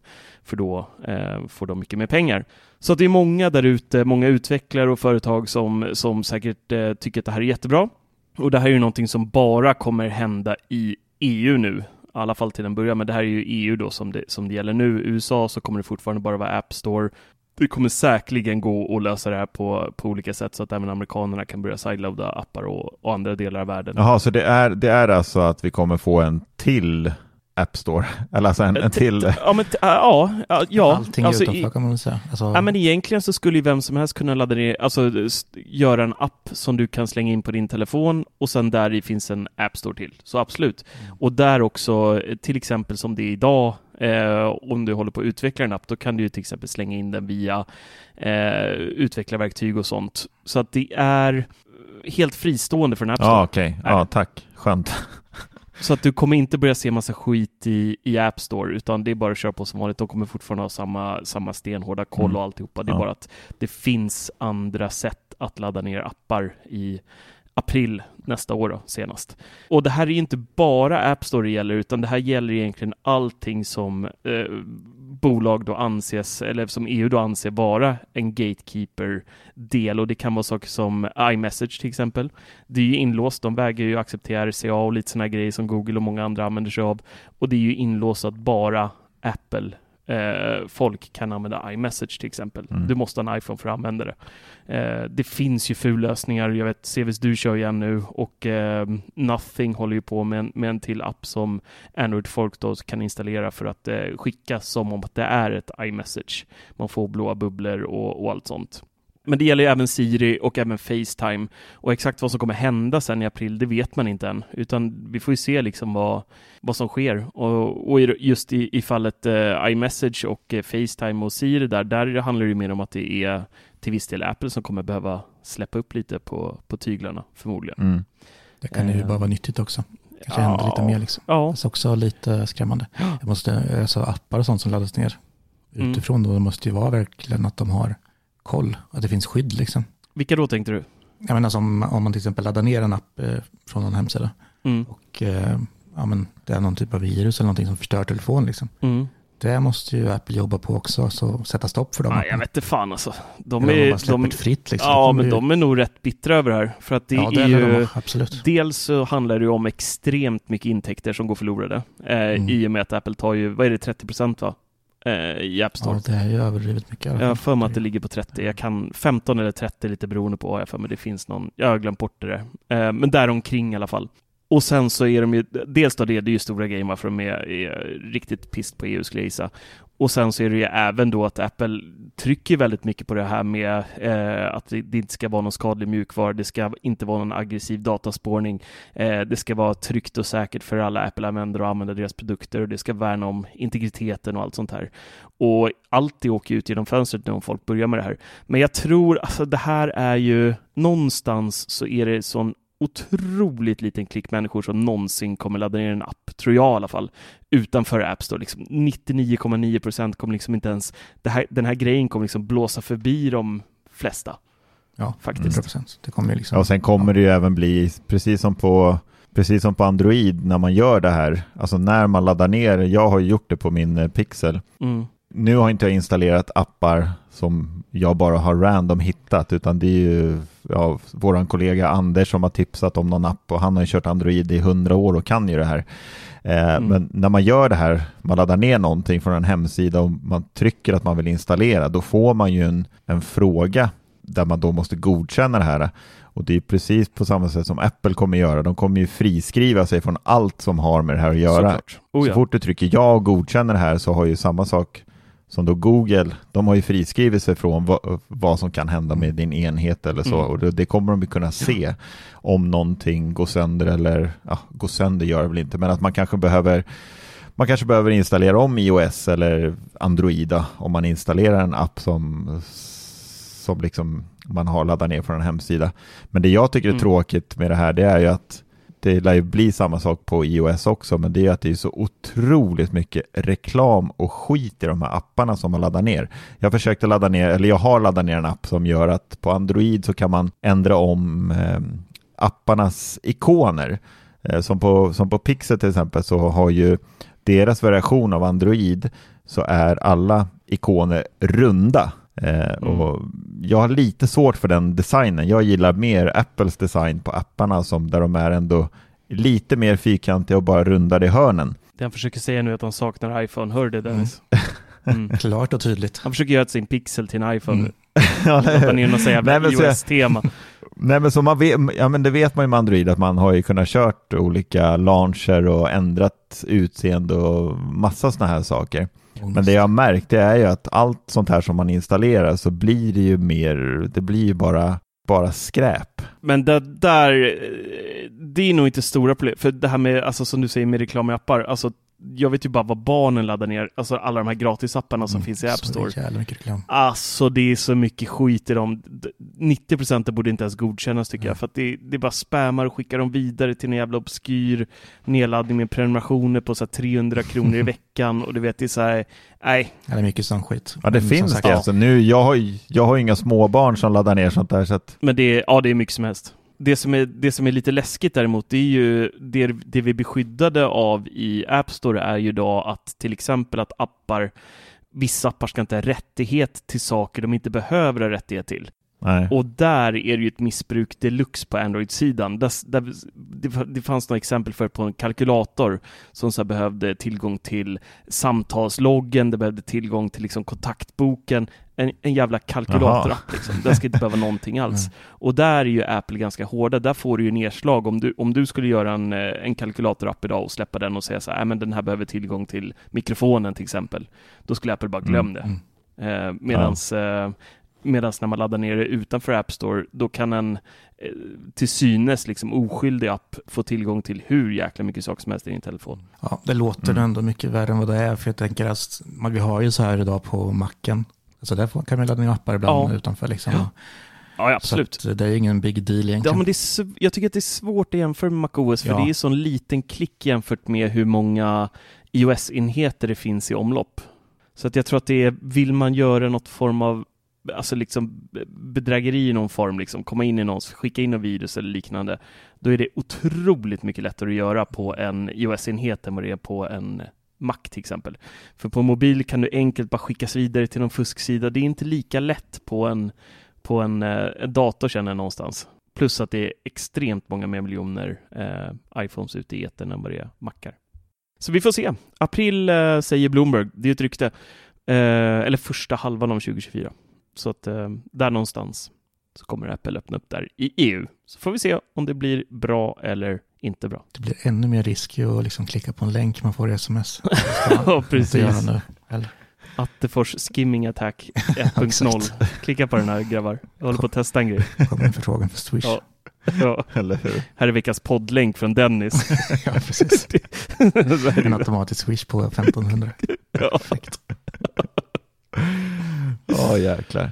för då eh, får de mycket mer pengar. Så det är många där ute, många utvecklare och företag som, som säkert eh, tycker att det här är jättebra. Och det här är ju någonting som bara kommer hända i EU nu, i alla fall till en början, men det här är ju EU då som det, som det gäller nu. I USA så kommer det fortfarande bara vara App Store det kommer säkerligen gå att lösa det här på, på olika sätt så att även amerikanerna kan börja sideloada appar och, och andra delar av världen. Jaha, så det är, det är alltså att vi kommer få en till App Store? Eller alltså en, en till? Ja, men, ja, ja. Allting alltså, utanför kan man säga. Alltså... Ja, men egentligen så skulle ju vem som helst kunna ladda ner, alltså göra en app som du kan slänga in på din telefon och sen där i finns en App Store till. Så absolut. Mm. Och där också, till exempel som det är idag, Eh, om du håller på att utveckla en app, då kan du ju till exempel slänga in den via eh, utvecklarverktyg och sånt. Så att det är helt fristående från App Store. Ja, okej. Okay. Ja, tack. Skönt. Så att du kommer inte börja se massa skit i, i App Store, utan det är bara att köra på som vanligt. De kommer fortfarande ha samma, samma stenhårda koll mm. och alltihopa. Det är ja. bara att det finns andra sätt att ladda ner appar i april nästa år då, senast. Och det här är inte bara App Store det gäller, utan det här gäller egentligen allting som eh, bolag då anses, eller som EU då anser vara en gatekeeper-del och det kan vara saker som iMessage till exempel. Det är ju inlåst, de väger ju acceptera RCA och lite sådana grejer som Google och många andra använder sig av och det är ju inlåst att bara Apple eh, folk kan använda iMessage till exempel. Mm. Du måste ha en iPhone för att använda det. Eh, det finns ju fullösningar, jag vet CVS du kör igen nu och eh, Nothing håller ju på med en, med en till app som Android-folk då kan installera för att eh, skicka som om att det är ett iMessage. Man får blåa bubblor och, och allt sånt. Men det gäller ju även Siri och även Facetime. Och exakt vad som kommer hända sen i april, det vet man inte än. Utan vi får ju se liksom vad, vad som sker. Och, och just i, i fallet eh, iMessage och eh, Facetime och Siri där, där handlar det mer om att det är till viss del Apple som kommer behöva släppa upp lite på, på tyglarna förmodligen. Mm. Det kan ju uh, bara vara nyttigt också. Kanske ja, hända lite mer liksom. Ja. Det är också lite skrämmande. Jag måste, alltså appar och sånt som laddas ner mm. utifrån mm. då, det måste ju vara verkligen att de har koll, att det finns skydd liksom. Vilka då tänkte du? Jag menar som om man till exempel laddar ner en app eh, från någon hemsida mm. och eh, ja, men det är någon typ av virus eller någonting som förstör telefon liksom. Mm. Det måste ju Apple jobba på också, så sätta stopp för dem. Ja, jag vet inte fan alltså. De är, de, fritt liksom. Ja, men ju... de är nog rätt bittra över det här. För att det, ja, det är ju, de, absolut. dels så handlar det ju om extremt mycket intäkter som går förlorade. Eh, mm. I och med att Apple tar ju, vad är det, 30 procent va? Eh, i App Store. Ja, det är ju överdrivet mycket. Jag har för mig att det ligger på 30. Jag kan 15 eller 30 lite beroende på vad jag för mig. Det finns någon, jag har glömt bort det där. Eh, men däromkring i alla fall. Och sen så är de ju, dels då det, det är ju stora grejer varför de är, är riktigt pist på EU skulle jag gissa. Och sen så är det ju även då att Apple trycker väldigt mycket på det här med eh, att det inte ska vara någon skadlig mjukvara, det ska inte vara någon aggressiv dataspårning, eh, det ska vara tryggt och säkert för alla Apple-användare att använda deras produkter och det ska värna om integriteten och allt sånt här. Och allt det åker ut genom fönstret nu om folk börjar med det här. Men jag tror, alltså det här är ju någonstans så är det sån otroligt liten klick människor som någonsin kommer ladda ner en app, tror jag i alla fall, utanför App Store. Liksom 99,9 procent kommer liksom inte ens, här, den här grejen kommer liksom blåsa förbi de flesta. Ja, faktiskt. 100%. Det kommer liksom, och sen kommer ja. det ju även bli, precis som på Precis som på Android när man gör det här, alltså när man laddar ner, jag har gjort det på min eh, Pixel, mm nu har inte jag installerat appar som jag bara har random hittat, utan det är ju ja, vår kollega Anders som har tipsat om någon app och han har ju kört Android i hundra år och kan ju det här. Eh, mm. Men när man gör det här, man laddar ner någonting från en hemsida och man trycker att man vill installera, då får man ju en, en fråga där man då måste godkänna det här. Och det är precis på samma sätt som Apple kommer göra. De kommer ju friskriva sig från allt som har med det här att göra. Oh, ja. Så fort du trycker ja och godkänner det här så har ju samma sak som då Google, de har ju friskrivit sig från vad, vad som kan hända med din enhet eller så. Mm. Och det, det, kommer de ju kunna se om någonting går sönder eller, ja, går sönder gör det väl inte, men att man kanske behöver man kanske behöver installera om iOS eller Android om man installerar en app som, som liksom man har laddat ner från en hemsida. Men det jag tycker är mm. tråkigt med det här, det är ju att det lär ju bli samma sak på iOS också, men det är att det är så otroligt mycket reklam och skit i de här apparna som man laddar ner. Jag försökte ladda ner, eller jag har laddat ner en app som gör att på Android så kan man ändra om eh, apparnas ikoner. Eh, som, på, som på Pixel till exempel så har ju deras variation av Android så är alla ikoner runda. Eh, mm. och jag har lite svårt för den designen. Jag gillar mer Apples design på apparna som där de är ändå lite mer fyrkantiga och bara rundade i hörnen. Det han försöker säga nu är att han saknar iPhone. Hör det Dennis? Mm. mm. Klart och tydligt. Han försöker göra sin pixel till en iPhone. Mm. ja, in och säga iOS-tema. Nej men så man vet, ja men det vet man ju med Android att man har ju kunnat kört olika launcher och ändrat utseende och massa sådana här saker. Men det jag har märkt det är ju att allt sånt här som man installerar så blir det ju mer, det blir ju bara, bara skräp. Men det där, det är nog inte stora problem, för det här med, alltså som du säger med reklam i appar, alltså jag vet ju bara vad barnen laddar ner, alltså alla de här gratisapparna som mm, finns i App Store. Så mycket reklam. Alltså det är så mycket skit i dem. 90% borde inte ens godkännas tycker mm. jag, för att det, det bara spammar och skickar dem vidare till en jävla obskyr nedladdning med prenumerationer på så 300 kronor i veckan och du vet, det är så här, nej. Ja, det är mycket sån skit. Ja, det Men finns det. Alltså, nu, jag har, jag har inga småbarn som laddar ner sånt där. Så att... Men det är, ja, det är mycket som helst det som, är, det som är lite läskigt däremot, det är ju det, det vi är beskyddade av i App Store är ju då att till exempel att appar, vissa appar ska inte ha rättighet till saker de inte behöver ha rättighet till. Nej. Och där är det ju ett missbruk deluxe på Android-sidan. Där, där, det, det fanns några exempel för på en kalkylator som så behövde tillgång till samtalsloggen, det behövde tillgång till liksom kontaktboken, en, en jävla kalkylatorapp liksom. Den ska inte behöva någonting alls. Mm. Och där är ju Apple ganska hårda. Där får du ju nedslag. Om du, om du skulle göra en, eh, en kalkylatorapp idag och släppa den och säga så här, äh, men den här behöver tillgång till mikrofonen till exempel. Då skulle Apple bara glömma mm. det. Mm. Eh, medans ja. eh, Medan när man laddar ner det utanför App Store, då kan en eh, till synes liksom oskyldig app få tillgång till hur jäkla mycket saker som helst i din telefon. Ja, det låter mm. ändå mycket värre än vad det är, för jag tänker att vi har ju så här idag på macken, så där kan man ladda ner appar ibland ja. utanför liksom. Ja. Ja, absolut. Så det är ingen big deal egentligen. Ja, men det är, jag tycker att det är svårt att jämföra med MacOS, för ja. det är så en liten klick jämfört med hur många iOS-enheter det finns i omlopp. Så att jag tror att det är, vill man göra något form av alltså liksom bedrägeri i någon form, liksom, komma in i någons, skicka in en virus eller liknande, då är det otroligt mycket lättare att göra på en iOS-enhet än vad det är på en Mac till exempel. För på mobil kan du enkelt bara skickas vidare till någon fusksida. Det är inte lika lätt på en, på en, eh, en dator känner jag någonstans. Plus att det är extremt många mer miljoner eh, iPhones ute i etern än vad det är Macar. Så vi får se. April eh, säger Bloomberg, det är ett rykte. Eh, eller första halvan av 2024. Så att eh, där någonstans så kommer Apple öppna upp där i EU. Så får vi se om det blir bra eller inte bra. Det blir ännu mer riskigt att liksom klicka på en länk man får i sms. ja, precis. Nu? Attefors skimming attack 1.0. Klicka på den här grabbar. Jag håller på att testa en grej. Kommer en förfrågan för Swish. Ja. Ja. Eller hur? Här är veckans poddlänk från Dennis. ja, precis. en automatisk Swish på 1500. Ja. Perfekt. Ja, jäklar.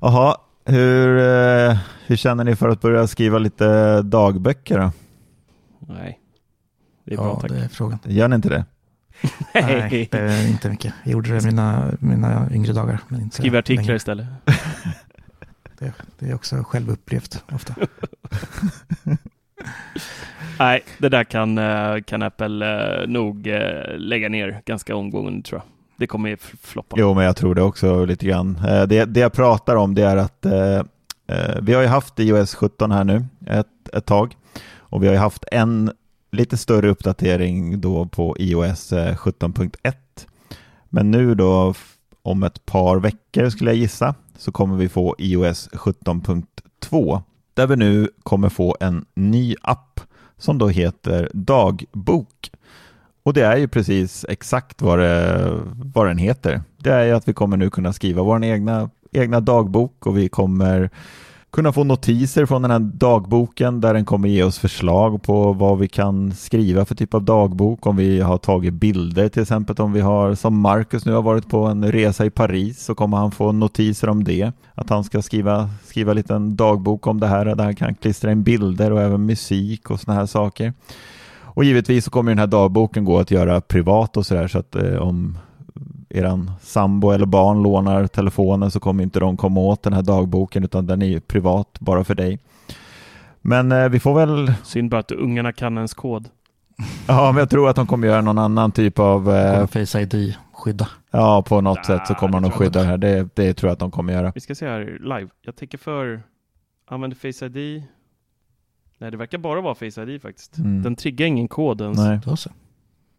Jaha, hur, eh, hur känner ni för att börja skriva lite dagböcker då? Nej, det är bra Ja, tack. det är frågan. Gör ni inte det? Nej, det inte mycket. Jag gjorde det mina, mina yngre dagar. Men inte Skriv artiklar längre. istället. Det, det är också självupplevt ofta. Nej, det där kan, eh, kan Apple eh, nog lägga ner ganska omgående tror jag. Det kommer ju floppa. Jo, men jag tror det också lite grann. Eh, det, det jag pratar om det är att eh, eh vi har ju haft iOS 17 här nu ett, ett tag och vi har ju haft en lite större uppdatering då på iOS eh, 17.1. Men nu då om ett par veckor skulle jag gissa så kommer vi få iOS 17.2 där vi nu kommer få en ny app som då heter Dagbok. Och det är ju precis exakt vad, det, vad den heter. Det är ju att vi kommer nu kunna skriva vår egna, egna dagbok och vi kommer kunna få notiser från den här dagboken där den kommer ge oss förslag på vad vi kan skriva för typ av dagbok. Om vi har tagit bilder till exempel, om vi har som Marcus nu har varit på en resa i Paris så kommer han få notiser om det. Att han ska skriva, skriva en liten dagbok om det här där han kan klistra in bilder och även musik och sådana här saker. Och givetvis så kommer den här dagboken gå att göra privat och sådär så att eh, om eran sambo eller barn lånar telefonen så kommer inte de komma åt den här dagboken utan den är ju privat bara för dig. Men eh, vi får väl, Synd bara att ungarna kan ens kod. ja men jag tror att de kommer göra någon annan typ av, eh, Face ID skydda. ja på något Nah, sätt så kommer de jag skydda det här. Det, det tror jag att de kommer göra. Vi ska se här live. Jag tänker för använder Face ID. Nej, det verkar bara vara Face ID faktiskt. Mm. Den triggar ingen kod ens. Nej. Då så.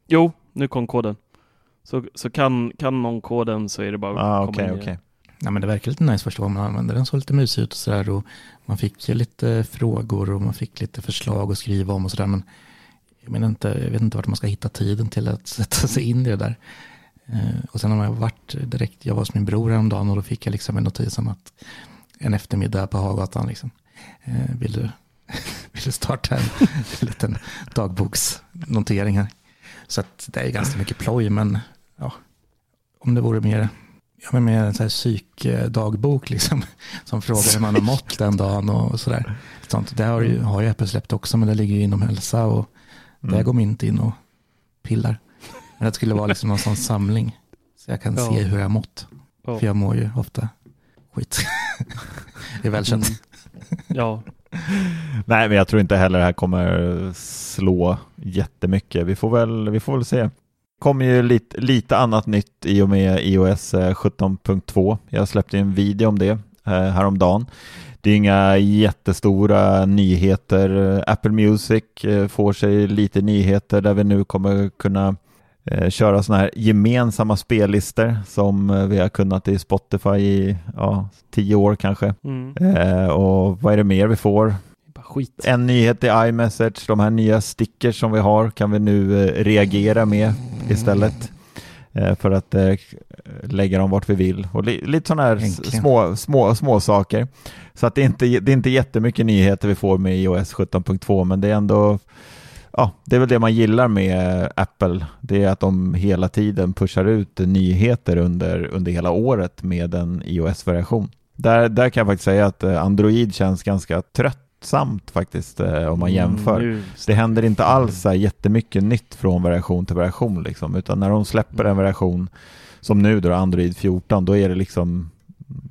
Jo, nu kom koden. Så, så kan, kan någon koden så är det bara Ah, att komma in i okej. Ja, men det verkar lite nice första gången man använde den. såg lite mysig ut och sådär. Och man fick ju lite frågor och man fick lite förslag att skriva om och sådär. Men jag, menar inte, jag vet inte vart man ska hitta tiden till att sätta sig in i det där. Eh, och sen har jag varit direkt, jag var hos min bror häromdagen och då fick jag liksom en notis om att en eftermiddag på Hagatan liksom. Eh, vill, du, vill du starta en liten dagboksnotering här? Så att det är ganska mycket ploj, men ja, om det vore mer Ja, men med en psykdagbok liksom, som frågar hur man har mått den dagen och sådär. Sånt. Det har ju, har ju Apple släppt också, men det ligger ju inom hälsa och Mm. där går man inte in och pillar. Men det skulle vara liksom någon sån samling, så jag kan Ja. se hur jag har mått. Ja. För jag mår ju ofta skit. det är välkänt. Mm. Ja, Nej, men jag tror inte heller det här kommer slå jättemycket. Vi får väl, vi får väl se. kommer ju lite, lite annat nytt i och med iOS eh, 17.2. Jag släppte en video om det eh, häromdagen. Det är inga jättestora nyheter. Eh, Apple Music får sig lite nyheter där vi nu kommer kunna eh, köra sådana här gemensamma spellistor som eh, vi har kunnat i Spotify i ja, tio år kanske. mm. Eh, och vad är det mer vi får? Skit. En nyhet i iMessage, de här nya stickers som vi har kan vi nu eh, reagera med istället. För att lägga dem vart vi vill och li, lite sådana här Äntligen. små, små, små saker. Så att det är, inte, det är inte jättemycket nyheter vi får med iOS 17.2 men det är ändå Ja, det är väl det man gillar med Apple. Det är att de hela tiden pushar ut nyheter under, under hela året med en iOS-variation. Där, där kan jag faktiskt säga att eh, Android känns ganska tröttsamt faktiskt eh, om man jämför. Mm, Det händer inte alls så här jättemycket nytt från variation till variation liksom, utan när de släpper en version som nu då Android 14, då är det liksom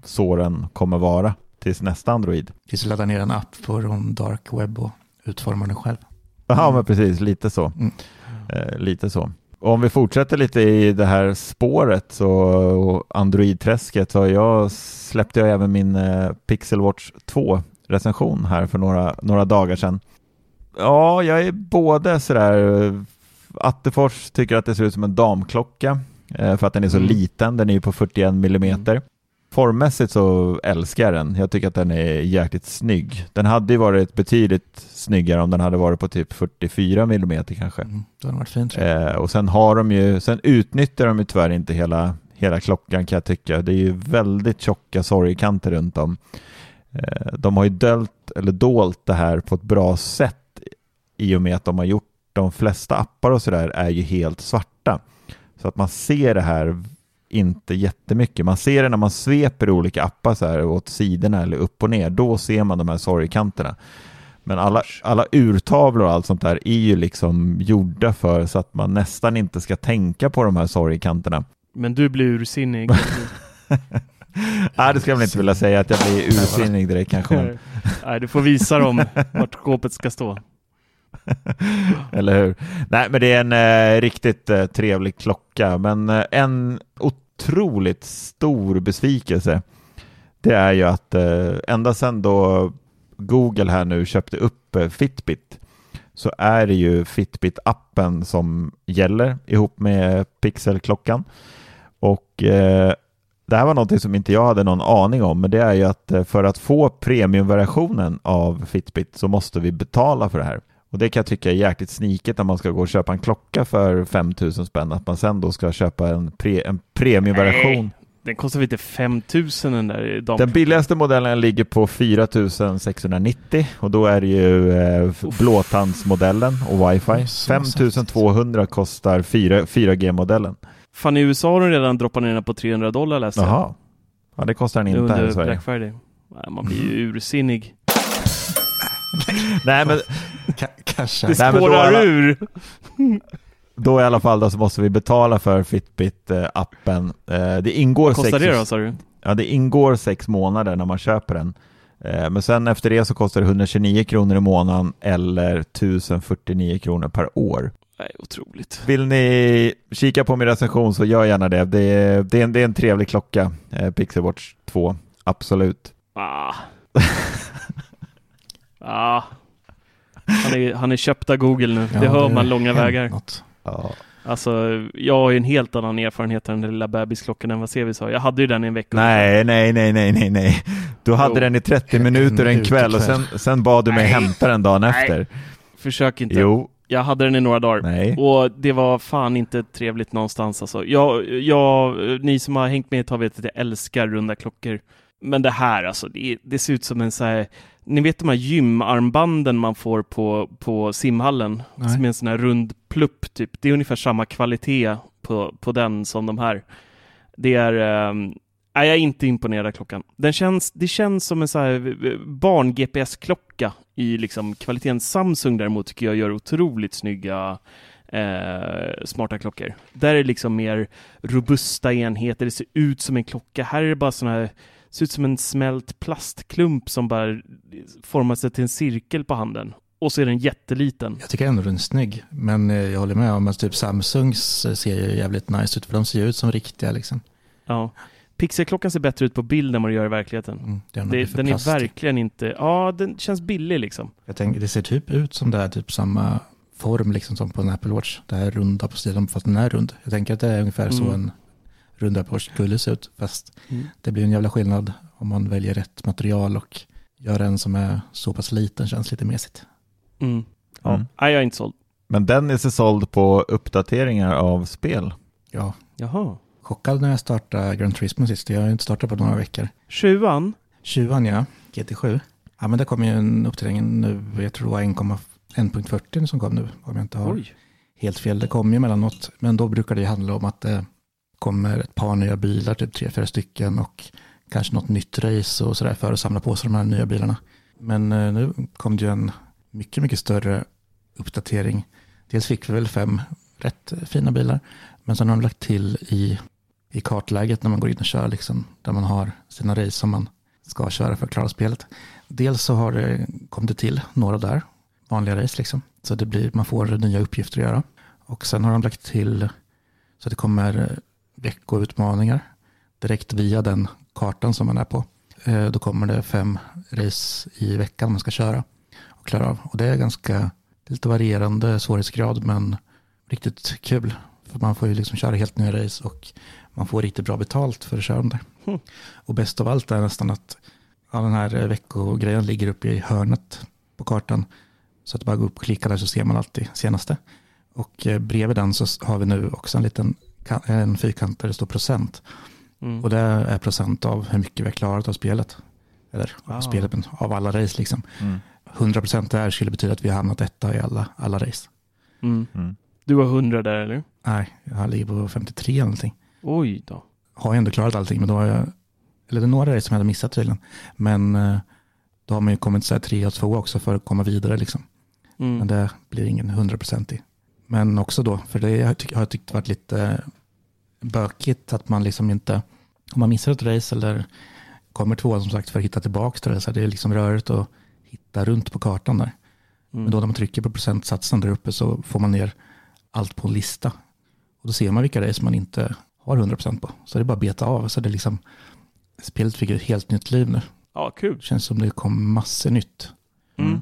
så den kommer vara tills nästa Android. Tills du laddar ner en app på en dark web och utformar den själv. Ja, men precis, lite så. Mm. Eh, lite så. Och om vi fortsätter lite i det här spåret så, och Android-träsket så jag släppte jag även min eh, Pixel Watch 2 recension här för några, några dagar sedan. Ja, jag är både sådär eh, Attefors tycker att det ser ut som en damklocka eh, för att den är så Mm. liten, den är ju på 41 millimeter. Formmässigt så älskar jag den. Jag tycker att den är jäkligt snygg. Den hade ju varit betydligt snyggare om den hade varit på typ 44 millimeter kanske. Mm, hade varit jag. Eh, och sen har de ju, sen utnyttjar de ju tyvärr inte hela, hela klockan kan jag tycka. Det är ju väldigt tjocka sorgkanter runt om. Eh, de har ju dölt, eller dolt det här på ett bra sätt i och med att de har gjort de flesta appar och sådär är ju helt svarta. Så att man ser det här inte jättemycket. Man ser det när man sveper olika appar så här åt sidorna eller upp och ner. Då ser man de här sorgkanterna. Men alla, alla urtavlor och allt sånt där är ju liksom gjorda för så att man nästan inte ska tänka på de här sorgkanterna. Men du blir ursinnig. Nej, det ska jag väl inte vilja säga att jag blir ursinnig direkt kanske. Nej, du får visa dem vart skåpet ska stå. eller hur? Nej, men det är en eh, riktigt eh, trevlig klocka. Men eh, en otroligt stor besvikelse. Det är ju att eh, ända sedan då Google här nu köpte upp eh, Fitbit så är det ju Fitbit-appen som gäller ihop med Pixel-klockan. Och eh, det här var någonting som inte jag hade någon aning om, men det är ju att eh, för att få premiumversionen av Fitbit så måste vi betala för det här. Och det kan jag tycka är jäkligt sniket när man ska gå och köpa en klocka för 5000 spänn, att man sen då ska köpa en, pre, en premiumversion. Den kostar väl inte 5000 den där dam... Den billigaste modellen ligger på 4690 och då är det ju eh, blåtandsmodellen och wifi. Så 5200 kostar 4, 4G-modellen. Fan i USA har de redan droppat ner den på 300 dollar läste jag. Jaha. Ja, det kostar den inte här i Sverige. Black Friday. Man blir ju ursinnig. Nej, men Ka- Casha. Det Nej, men då spårar ur. då i alla fall då så måste vi betala för Fitbit-appen. Eh, det ingår Kostar sex, det då sa du? Ja, det ingår sex månader när man köper den. Eh, Men sen efter det så kostar det 129 kronor i månaden eller 1049 kronor per år. Nej, otroligt. Vill ni kika på min recension så gör gärna det. Det är, det är, en, det är en trevlig klocka, eh, Pixel Watch 2. Absolut. Ah. ah. Han är, han är köpt av Google nu. Ja, det hör har man långa vägar. något. Ja. Alltså, jag har ju en helt annan erfarenhet av den där lilla bebisklockan än vad Sevis har. Jag hade ju den i en vecka. Nej, nej, nej, nej, nej, nej. Du hade Jo. den i 30 minuter en kväll och sen, sen bad du mig Nej. hämta den dagen Nej. efter. Försök inte. Jo, Jag hade den i några dagar. nej. Och det var fan inte trevligt någonstans alltså. Jag, jag, ni som har hängt med ett tag vet att jag älskar runda klockor. Men det här alltså, det, det ser ut som en så här, ni vet de här gymarmbanden man får på, på simhallen? Nej. Som är en sån här rund plupp typ. Det är ungefär samma kvalitet på, på den som de här. Det är, um, jag är inte imponerad av klockan. Den känns, det känns som en så här barn-GPS-klocka i liksom kvaliteten. Samsung däremot tycker jag gör otroligt snygga eh, smarta klockor. Där är det liksom mer robusta enheter, det ser ut som en klocka. Här är det bara sådana här, ser ut som en smält plastklump som bara formar sig till en cirkel på handen. Och så är den jätteliten. Jag tycker ändå den är snygg, men eh, jag håller med om att typ Samsungs eh, ser ju jävligt nice ut, för de ser ju ut som riktiga liksom. Ja. Pixelklockan ser bättre ut på bild än vad det gör i verkligheten. Mm, det är Det, den är plastig. verkligen inte, ja den känns billig liksom. Jag tänker, det ser typ ut som det är typ samma form liksom som på en Apple Watch. Det här runda på sidan, fast den är rund. Jag tänker att det är ungefär så Mm. en rund Apple Watch skulle se ut, fast Mm. det blir en jävla skillnad om man väljer rätt material och gör en som är så pass liten, känns lite mesigt. Mm. Ja. Mm. Nej, jag är inte såld. Men den är så såld på uppdateringar av spel. Ja, Jaha. chockad när jag startade Grand Turismo sist. Jag har inte startat på några veckor. Tjuvan? Tjuvan ja, GT7. Ja men det kom ju en uppdatering nu, jag tror det var 1.40 som kom nu, om jag inte har Oj. helt fel. Det kommer ju emellanåt, men då brukar det ju handla om att det kommer ett par nya bilar, typ tre, fyra stycken och kanske något nytt race och sådär för att samla på sig de här nya bilarna. Men eh, nu kom det ju en mycket, mycket större uppdatering. Dels fick vi väl fem rätt fina bilar, men sen har de lagt till i, i kartläget när man går in och kör, liksom, där man har sina race som man ska köra för att klara spelet. Dels så har det kommit till några där, vanliga race liksom, så det blir, man får nya uppgifter att göra. Och sen har de lagt till så att det kommer veckoutmaningar direkt via den kartan som man är på. Eh, Då kommer det fem race i veckan man ska köra och klara av. Och det är ganska lite varierande svårighetsgrad men riktigt kul. För man får ju liksom köra helt nya race och man får riktigt bra betalt för att köra dem där. Hmm. Och bäst av allt är nästan att ja, den här veckogrejen ligger uppe i hörnet på kartan. Så att bara gå upp och klicka där så ser man alltid senaste. Och eh, bredvid den så har vi nu också en liten en fyrkant där det står procent. Mm. Och det är procent av hur mycket vi har klarat av spelet. Eller av Ah. spelet, men av alla race liksom. Mm. 100 procent där skulle betyda att vi har hamnat etta i alla, alla race. Mm. Mm. Du har 100 där eller? Nej, jag ligger på 53 eller någonting. Oj då. Har jag ändå klarat allting, men då har jag, eller det är några race som jag hade missat tydligen. Men eh, då har man ju kommit så här tre och två också för att komma vidare liksom. Mm. Men det blir ingen 100 procent i. Men också då, för det har jag tyckt varit lite bökigt att man liksom inte, om man missar ett race eller kommer två som sagt för att hitta tillbaka till det, så det är liksom rörigt att hitta runt på kartan där. Mm. Men då när man trycker på procentsatsen där uppe så får man ner allt på en lista. Och då ser man vilka race man inte har 100% på. Så det är bara att beta av. Så det är liksom, spelet fick ett helt nytt liv nu. Ja, kul. Det känns som det kom massor nytt. Mm.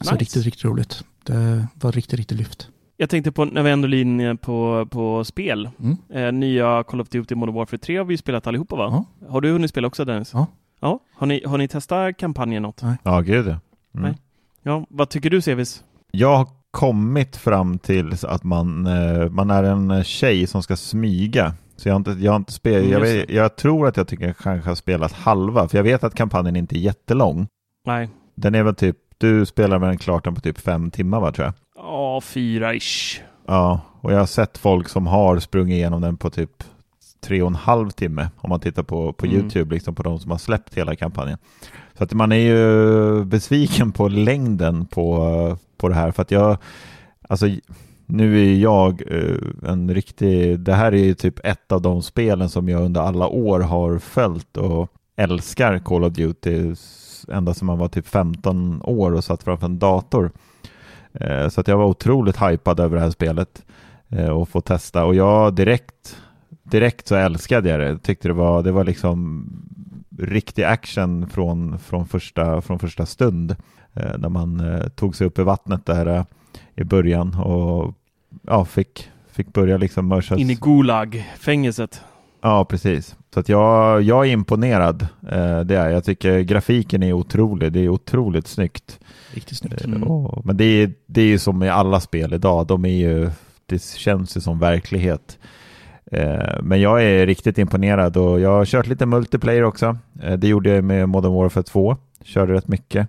Så Nice. riktigt, riktigt roligt. Det var riktigt, riktigt lyft. Jag tänkte på, när vi ändå är inne på, på spel. Mm. Eh, nya Call of Duty Modern Warfare 3 har vi ju spelat allihopa va? Ja. Har du hunnit spela också Dennis? Ja. ja. Har, ni, har ni testat kampanjen något? Ja, gud ja. Mm. Nej. Ja, vad tycker du Sevis? Jag har kommit fram till att man, eh, man är en tjej som ska smyga. Så jag har inte, jag har inte spelat, Mm, jag, vet, jag tror att jag tycker jag kanske har spelat halva, för jag vet att kampanjen inte är jättelång. Nej. Den är väl typ, du spelar med den klart den på typ fem timmar va tror jag? Ja, fyra-ish. Ja, och jag har sett folk som har sprungit igenom den på typ tre och en halv timme om man tittar på, på Mm. YouTube, liksom på de som har släppt hela kampanjen. Så att man är ju besviken på längden på, på det här för att jag, alltså nu är jag eh, en riktig, det här är ju typ ett av de spelen som jag under alla år har följt och älskar Call of Duty ända sedan man var typ 15 år och satt framför en dator. Eh, så att jag var otroligt hypad över det här spelet eh, och få testa och jag direkt direkt så älskade jag det. Tyckte det var, det var liksom riktig action från, från, första, från första stund. Eh, när man tog sig upp i vattnet där i början och ja, fick, fick börja liksom mörsas. In i Gulag-fängelset. Ja, precis. Så att jag, jag är imponerad. Eh, det är. Jag tycker grafiken är otrolig. Det är otroligt snyggt. Riktigt snyggt. Eh, Mm. men det är, det är ju som med alla spel idag. De är ju, det känns ju som verklighet. Eh, men jag är riktigt imponerad och jag har kört lite multiplayer också. Eh, det gjorde jag med Modern Warfare 2. Körde rätt mycket.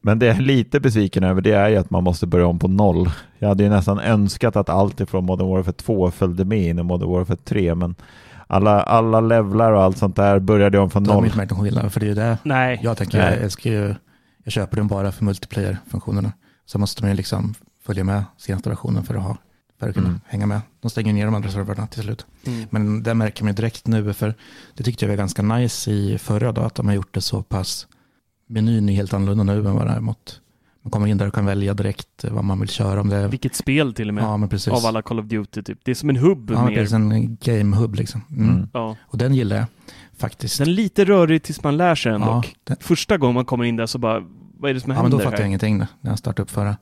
Men det jag är lite besviken över det är ju att man måste börja om på noll. Jag hade ju nästan önskat att allt ifrån Modern Warfare 2 följde med in i Modern Warfare 3 men alla, alla levlar och allt sånt där började om från De har noll. inte märkt någon skillnad, för det är ju det Nej. jag tänker. Nej. Jag, älskar ju, jag köper den bara för multiplayer-funktionerna. Så måste man ju liksom följa med senaste versionen för att, ha, för att kunna Mm. hänga med. De stänger ner de andra servrarna till slut. Mm. Men det märker man ju direkt nu, för det tyckte jag var ganska nice i förra då, att de har gjort det så pass, menyn är helt annorlunda nu än vad det är mot, man kommer in där och kan välja direkt vad man vill köra. Om det är, Vilket spel till och med. ja, men precis. Av alla Call of Duty typ. Det är som en hubb ja, mer. precis, en game-hub liksom. Mm. Mm. Ja. Och den gillar jag faktiskt. Den är lite rörig tills man lär sig den ja, dock. den, Första gången man kommer in där så bara, vad är det som ja, men händer då fattar här? jag ingenting när jag startade upp förra.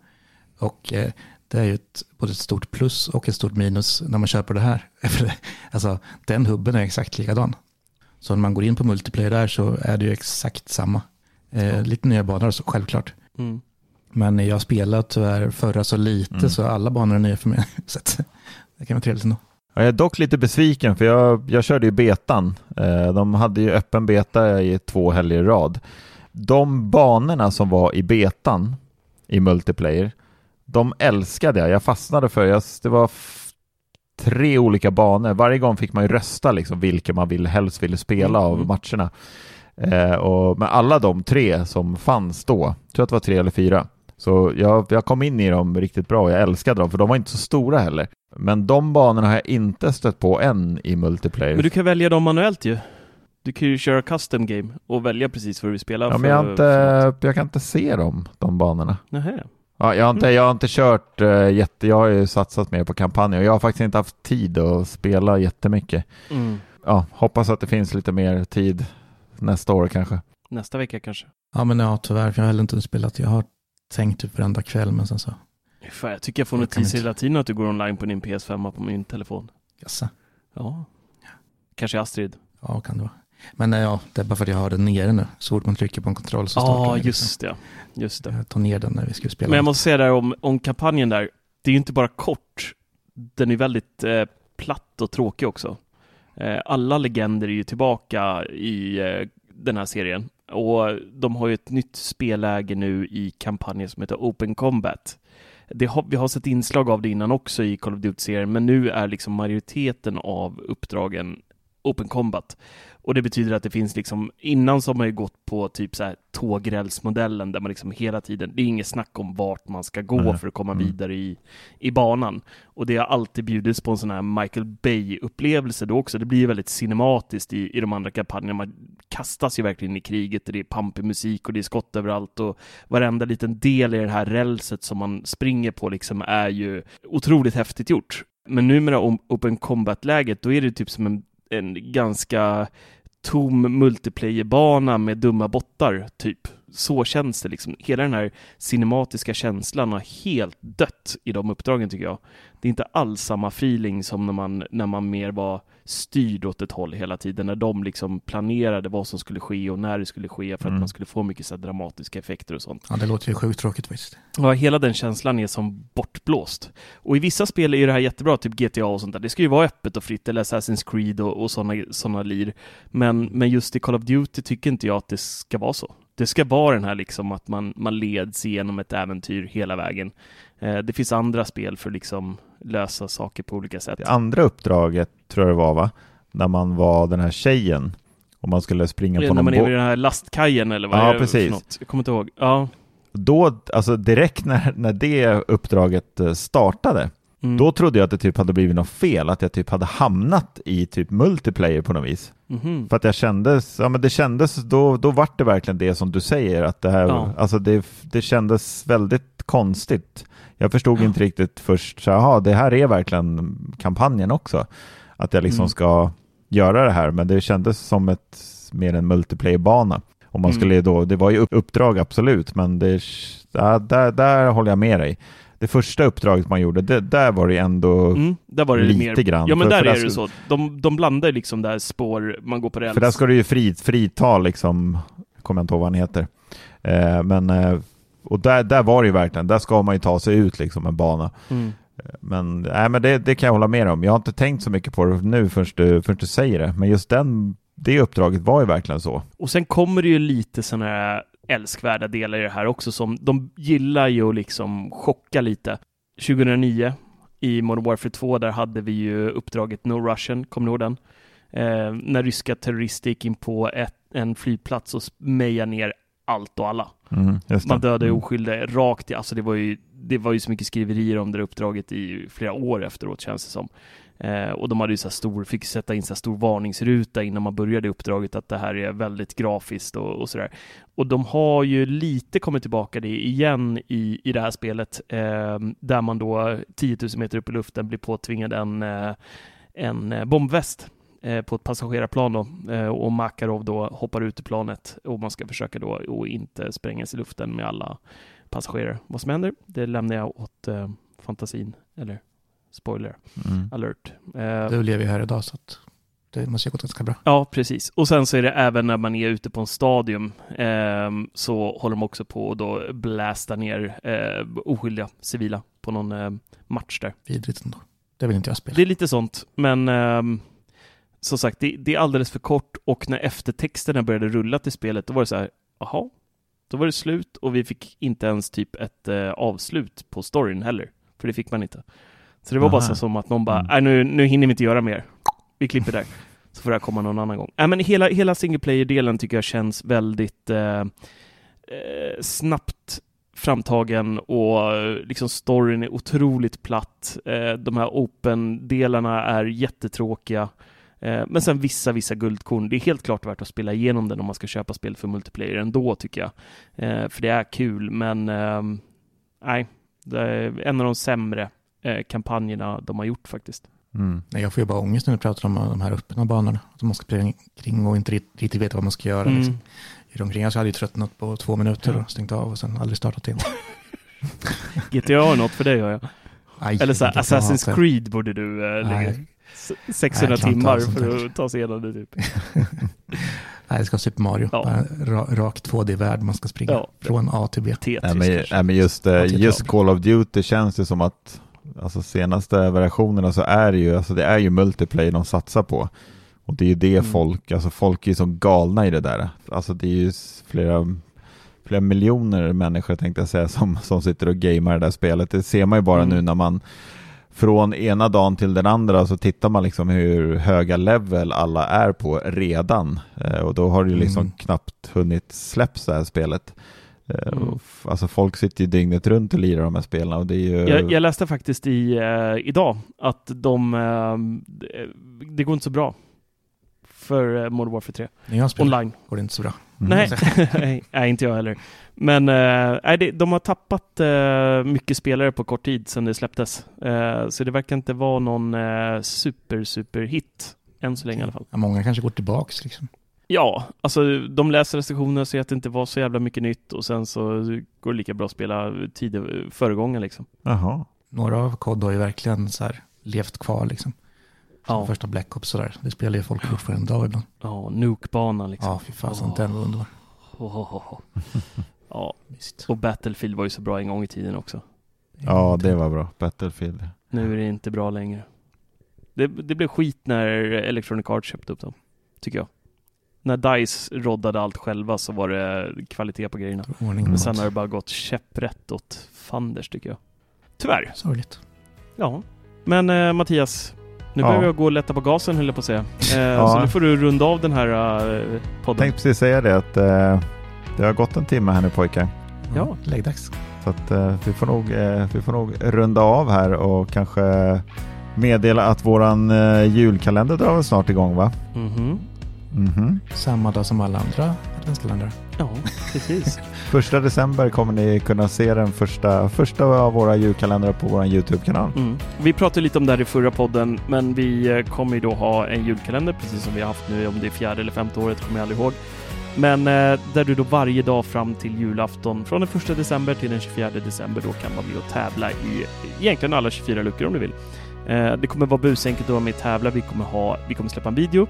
Och eh, det är ju ett, både ett stort plus och ett stort minus när man köper det här. Alltså, den hubben är exakt likadan. Så när man går in på multiplayer där så är det ju exakt samma. Eh, lite nya banor så, självklart. Mm. Men jag spelade tyvärr förra så lite Mm. så alla banor är nya för mig. så det kan vara trevligt ändå. Ja, jag är dock lite besviken för jag, jag körde ju betan. Eh, de hade ju öppen beta i två helger i rad. De banorna som var i betan i multiplayer, de älskade jag. Jag fastnade för jag, det var tre olika banor. Varje gång fick man ju rösta liksom vilka man vill, helst ville spela av mm. matcherna. Eh, och med alla de tre som fanns då, jag tror att det var tre eller fyra, så jag, jag kom in i dem riktigt bra och jag älskade dem för de var inte så stora heller. Men de banorna har jag inte stött på än i multiplayer. Men du kan välja dem manuellt ju. Du kan ju köra custom game och välja precis vad du vill spela. Ja, för, men jag, inte, jag kan inte se dem, de banorna. Nähä. Ja, jag, har inte, jag har inte kört uh, jätte, jag har ju satsat mer på kampanjer och jag har faktiskt inte haft tid att spela jättemycket. Mm. Ja, hoppas att det finns lite mer tid nästa år kanske. Nästa vecka kanske. Ja, men ja, tyvärr, för jag har heller inte spelat. Jag har tänkt typ varenda kväll, men sen så. Fan, jag tycker jag får notiser hela tiden att du går online på din PS5 på min telefon. Jaså? Ja. Kanske Astrid. Ja, kan det vara. Men eh, ja, det är bara för att jag har den nere nu. Så fort man trycker på en kontroll så startar den. Ja, just det. Just det. Jag tar ner den när vi ska spela. Men jag måste säga där om, om kampanjen där. Det är ju inte bara kort. Den är väldigt eh, platt och tråkig också. Eh, alla legender är ju tillbaka i eh, den här serien. Och de har ju ett nytt spelläge nu i kampanjen som heter Open Combat. Har, vi har sett inslag av det innan också i Call of Duty-serien, men nu är liksom majoriteten av uppdragen Open Combat. Och det betyder att det finns liksom, innan så har man ju gått på typ så här tågrälsmodellen där man liksom hela tiden, det är inget snack om vart man ska gå mm. för att komma mm. vidare i, i banan. Och det har alltid bjudits på en sån här Michael Bay-upplevelse då också. Det blir väldigt cinematiskt i, i de andra kampanjerna. Man kastas ju verkligen i kriget och det är pampig musik och det är skott överallt och varenda liten del i det här rälset som man springer på liksom är ju otroligt häftigt gjort. Men numera Open Combat-läget, då är det typ som en en ganska tom multiplayerbana med dumma bottar, typ. Så känns det liksom. Hela den här cinematiska känslan har helt dött i de uppdragen tycker jag. Det är inte alls samma feeling som när man, när man mer var styrd åt ett håll hela tiden, när de liksom planerade vad som skulle ske och när det skulle ske för att mm. man skulle få mycket så dramatiska effekter och sånt. Ja, det låter ju sjukt tråkigt faktiskt. Ja, hela den känslan är som bortblåst. Och i vissa spel är det här jättebra, typ GTA och sånt där. Det ska ju vara öppet och fritt, eller Assassin's Creed och, och sådana såna lir. Men, men just i Call of Duty tycker inte jag att det ska vara så. Det ska vara den här liksom att man, man leds igenom ett äventyr hela vägen. Eh, det finns andra spel för liksom lösa saker på olika sätt. Det andra uppdraget tror jag det var va? När man var den här tjejen och man skulle springa det på någon båt. När man är vid den här lastkajen eller vad ja, är det precis. för något? Jag kommer inte ihåg. Ja. Då, alltså direkt när, när det uppdraget eh, startade, mm. då trodde jag att det typ hade blivit något fel, att jag typ hade hamnat i typ multiplayer på något vis. Mm. För att jag kändes, ja men det kändes, då, då vart det verkligen det som du säger, att det här, ja. alltså det, det kändes väldigt konstigt. Jag förstod inte riktigt först, så jaha, det här är verkligen kampanjen också. Att jag liksom mm. ska göra det här, men det kändes som ett mer en multiplayer-bana. Och man mm. skulle då, det var ju uppdrag absolut, men det, där, där, där håller jag med dig. Det första uppdraget man gjorde, det, där var det ändå mm, var det lite mer, grann. Ja men för, där för är det så. De, de blandar liksom där spår, man går på räls. För där ska du ju fri, frita liksom, kommer jag inte ihåg vad han heter. Eh, men eh, och där, där var det ju verkligen, där ska man ju ta sig ut liksom en bana. Mm. Men, nej, men det, det kan jag hålla med om. Jag har inte tänkt så mycket på det nu förrän du, förrän du säger det. Men just den, det uppdraget var ju verkligen så. Och sen kommer det ju lite sådana här älskvärda delar i det här också som de gillar ju att liksom chocka lite. 2009 i Modern Warfare 2 där hade vi ju uppdraget No Russian, kommer ni ihåg den? Eh, när ryska terrorister gick in på ett, en flygplats och mejade ner allt och alla. Mm, Man dödade mm. oskyldiga rakt i, alltså det var ju, det var ju så mycket skriverier om det uppdraget i flera år efteråt känns det som. Eh, och de hade ju så stor, fick sätta in så stor varningsruta innan man började uppdraget att det här är väldigt grafiskt och, och sådär. Och de har ju lite kommit tillbaka det igen i, i det här spelet eh, där man då 10 000 meter upp i luften blir påtvingad en, eh, en eh, bombväst eh, på ett passagerarplan då, och Makarov då hoppar ut ur planet och man ska försöka då och inte sprängas i luften med alla passagerare. Vad som händer, det lämnar jag åt eh, fantasin, eller spoiler mm. alert. Eh, du lever ju här idag så att det måste ju gått ganska bra. Ja, precis. Och sen så är det även när man är ute på en stadium eh, så håller de också på att då blästa ner eh, oskyldiga civila på någon eh, match där. Vidrigt ändå. Det vill inte jag spela. Det är lite sånt, men ehm, som sagt, det, det är alldeles för kort och när eftertexterna började rulla till spelet, då var det så här, jaha, då var det slut och vi fick inte ens typ ett eh, avslut på storyn heller, för det fick man inte. Så det var bara Aha. så som att någon bara, Mm. nej nu, nu hinner vi inte göra mer. Vi klipper där. Så får det här komma någon annan gång. Nej men hela, hela single player-delen tycker jag känns väldigt eh, eh, snabbt framtagen och eh, liksom storyn är otroligt platt. Eh, de här open-delarna är jättetråkiga. Eh, men sen vissa, vissa guldkorn. Det är helt klart värt att spela igenom den om man ska köpa spel för multiplayer ändå tycker jag. Eh, för det är kul, men ehm, nej, det är en av de sämre eh, kampanjerna de har gjort faktiskt. Mm. Nej, jag får ju bara ångest när vi pratar om de här öppna banorna. Att man ska springa kring och inte riktigt veta vad man ska göra. Mm. Liksom. I de kring. Så hade jag ju tröttnat på två minuter och stängt av och sen aldrig startat igen. GTA är något för dig hör jag. Aj, Eller så här, jag Assassin's hatar. Creed borde du eh, lägga Nej. s- 600 Nej, jag timmar för att ta sig igenom det typ. Nej, det ska vara Super Mario. Ja. Bara ra, rak 2D-värld man ska springa. Ja. Från A till B. Tetris Nej, men, nej, men just, eh, just. Call of Duty känns det som att alltså senaste versionerna så är det ju, alltså det är ju multiplayer de satsar på. Och det är ju det Mm. folk, alltså folk är ju så galna i det där. Alltså det är ju flera, flera miljoner människor tänkte jag säga som, som sitter och gamer det där spelet. Det ser man ju bara Mm. nu när man från ena dagen till den andra så tittar man liksom hur höga level alla är på redan. Eh, och då har det ju liksom Mm. knappt hunnit släpps det här spelet. Eh, Mm. Alltså folk sitter ju dygnet runt och lirar de här spelen och det är ju... Jag, jag läste faktiskt i, eh, idag att de, eh, det- går inte så bra för eh, Modern Warfare 3 När jag spelar online. går det inte så bra. Mm. Nej. nej, inte jag heller. Men eh, det, de har tappat eh, mycket spelare på kort tid sedan det släpptes. Eh, så det verkar inte vara någon eh, super, super hit än så länge i alla fall. Ja, många kanske går tillbaks liksom. Ja, alltså de läser recensioner och ser att det inte var så jävla mycket nytt och sen så går det lika bra att spela tid föregången liksom. Jaha. Några av kod har ju verkligen så här levt kvar liksom. Som Ja. Första Black Ops sådär. Det spelar ju folk fortfarande en dag ibland. Ja, Nuke-banan liksom. Ja, fy fasen, den var underbar. Oh, oh, oh. Ja, Visst. och Battlefield var ju så bra en gång i tiden också. Ja, det var bra. Battlefield. Nu är det inte bra längre. Det, det blev skit när Electronic Arts köpte upp dem, tycker jag. När DICE roddade allt själva så var det kvalitet på grejerna. Ordning Men sen har det bara gått käpprätt åt fanders tycker jag. Tyvärr. Sorgligt. Ja. Men eh, Mattias, nu Ja. behöver jag gå och lätta på gasen höll jag på att säga. Eh, Ja. Så nu får du runda av den här eh, podden. Tänkte precis säga det att eh, det har gått en timme här nu pojkar. Ja. Läggdags. Så att eh, vi, får nog, eh, vi får nog runda av här och kanske meddela att våran eh, julkalender drar väl snart igång va? Mhm. Mhm. Samma dag som alla andra adventskalendrar. Ja, precis. Första december kommer ni kunna se den första, första av våra julkalendrar på vår YouTube-kanal. Mm. Vi pratade lite om det här i förra podden, men vi eh, kommer ju då ha en julkalender, precis som vi har haft nu, om det är fjärde eller femte året, kommer jag aldrig ihåg. Men eh, där du då varje dag fram till julafton, från den första december till den 24 december, då kan vara med och tävla i egentligen alla 24 luckor om du vill. Eh, det kommer vara busenkelt att vara med och tävla. Vi kommer, ha, vi kommer släppa en video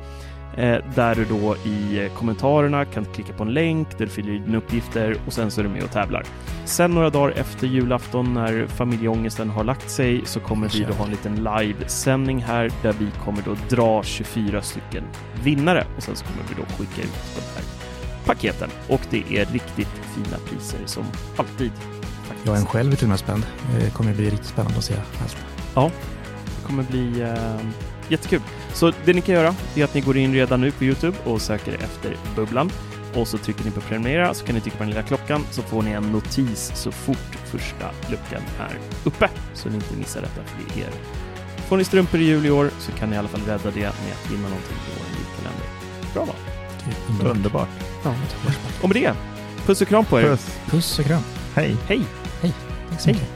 där du då i eh, kommentarerna kan klicka på en länk där du fyller i dina uppgifter och sen så är du med och tävlar. Sen några dagar efter julafton när familjeångesten har lagt sig så kommer vi då ha en liten livesändning här där vi kommer då dra 24 stycken vinnare och sen så kommer vi då skicka ut de här paketen och det är riktigt fina priser som alltid. Faktiskt. Jag är själv till och med spänd. Det kommer bli riktigt spännande att se allt. Det kommer bli eh, jättekul. Så det ni kan göra är att ni går in redan nu på Youtube och söker efter Bubblan och så trycker ni på prenumerera så kan ni trycka på den lilla klockan så får ni en notis så fort första luckan är uppe så ni inte missar detta för det är er. Får ni strumpor i jul i år så kan ni i alla fall rädda det med att vinna någonting i vår julkalender. Bra va? Underbart. Underbart. Ja. Och med det, puss och kram på er. Puss. Puss och kram. Hej. Hej! Tack så Hej.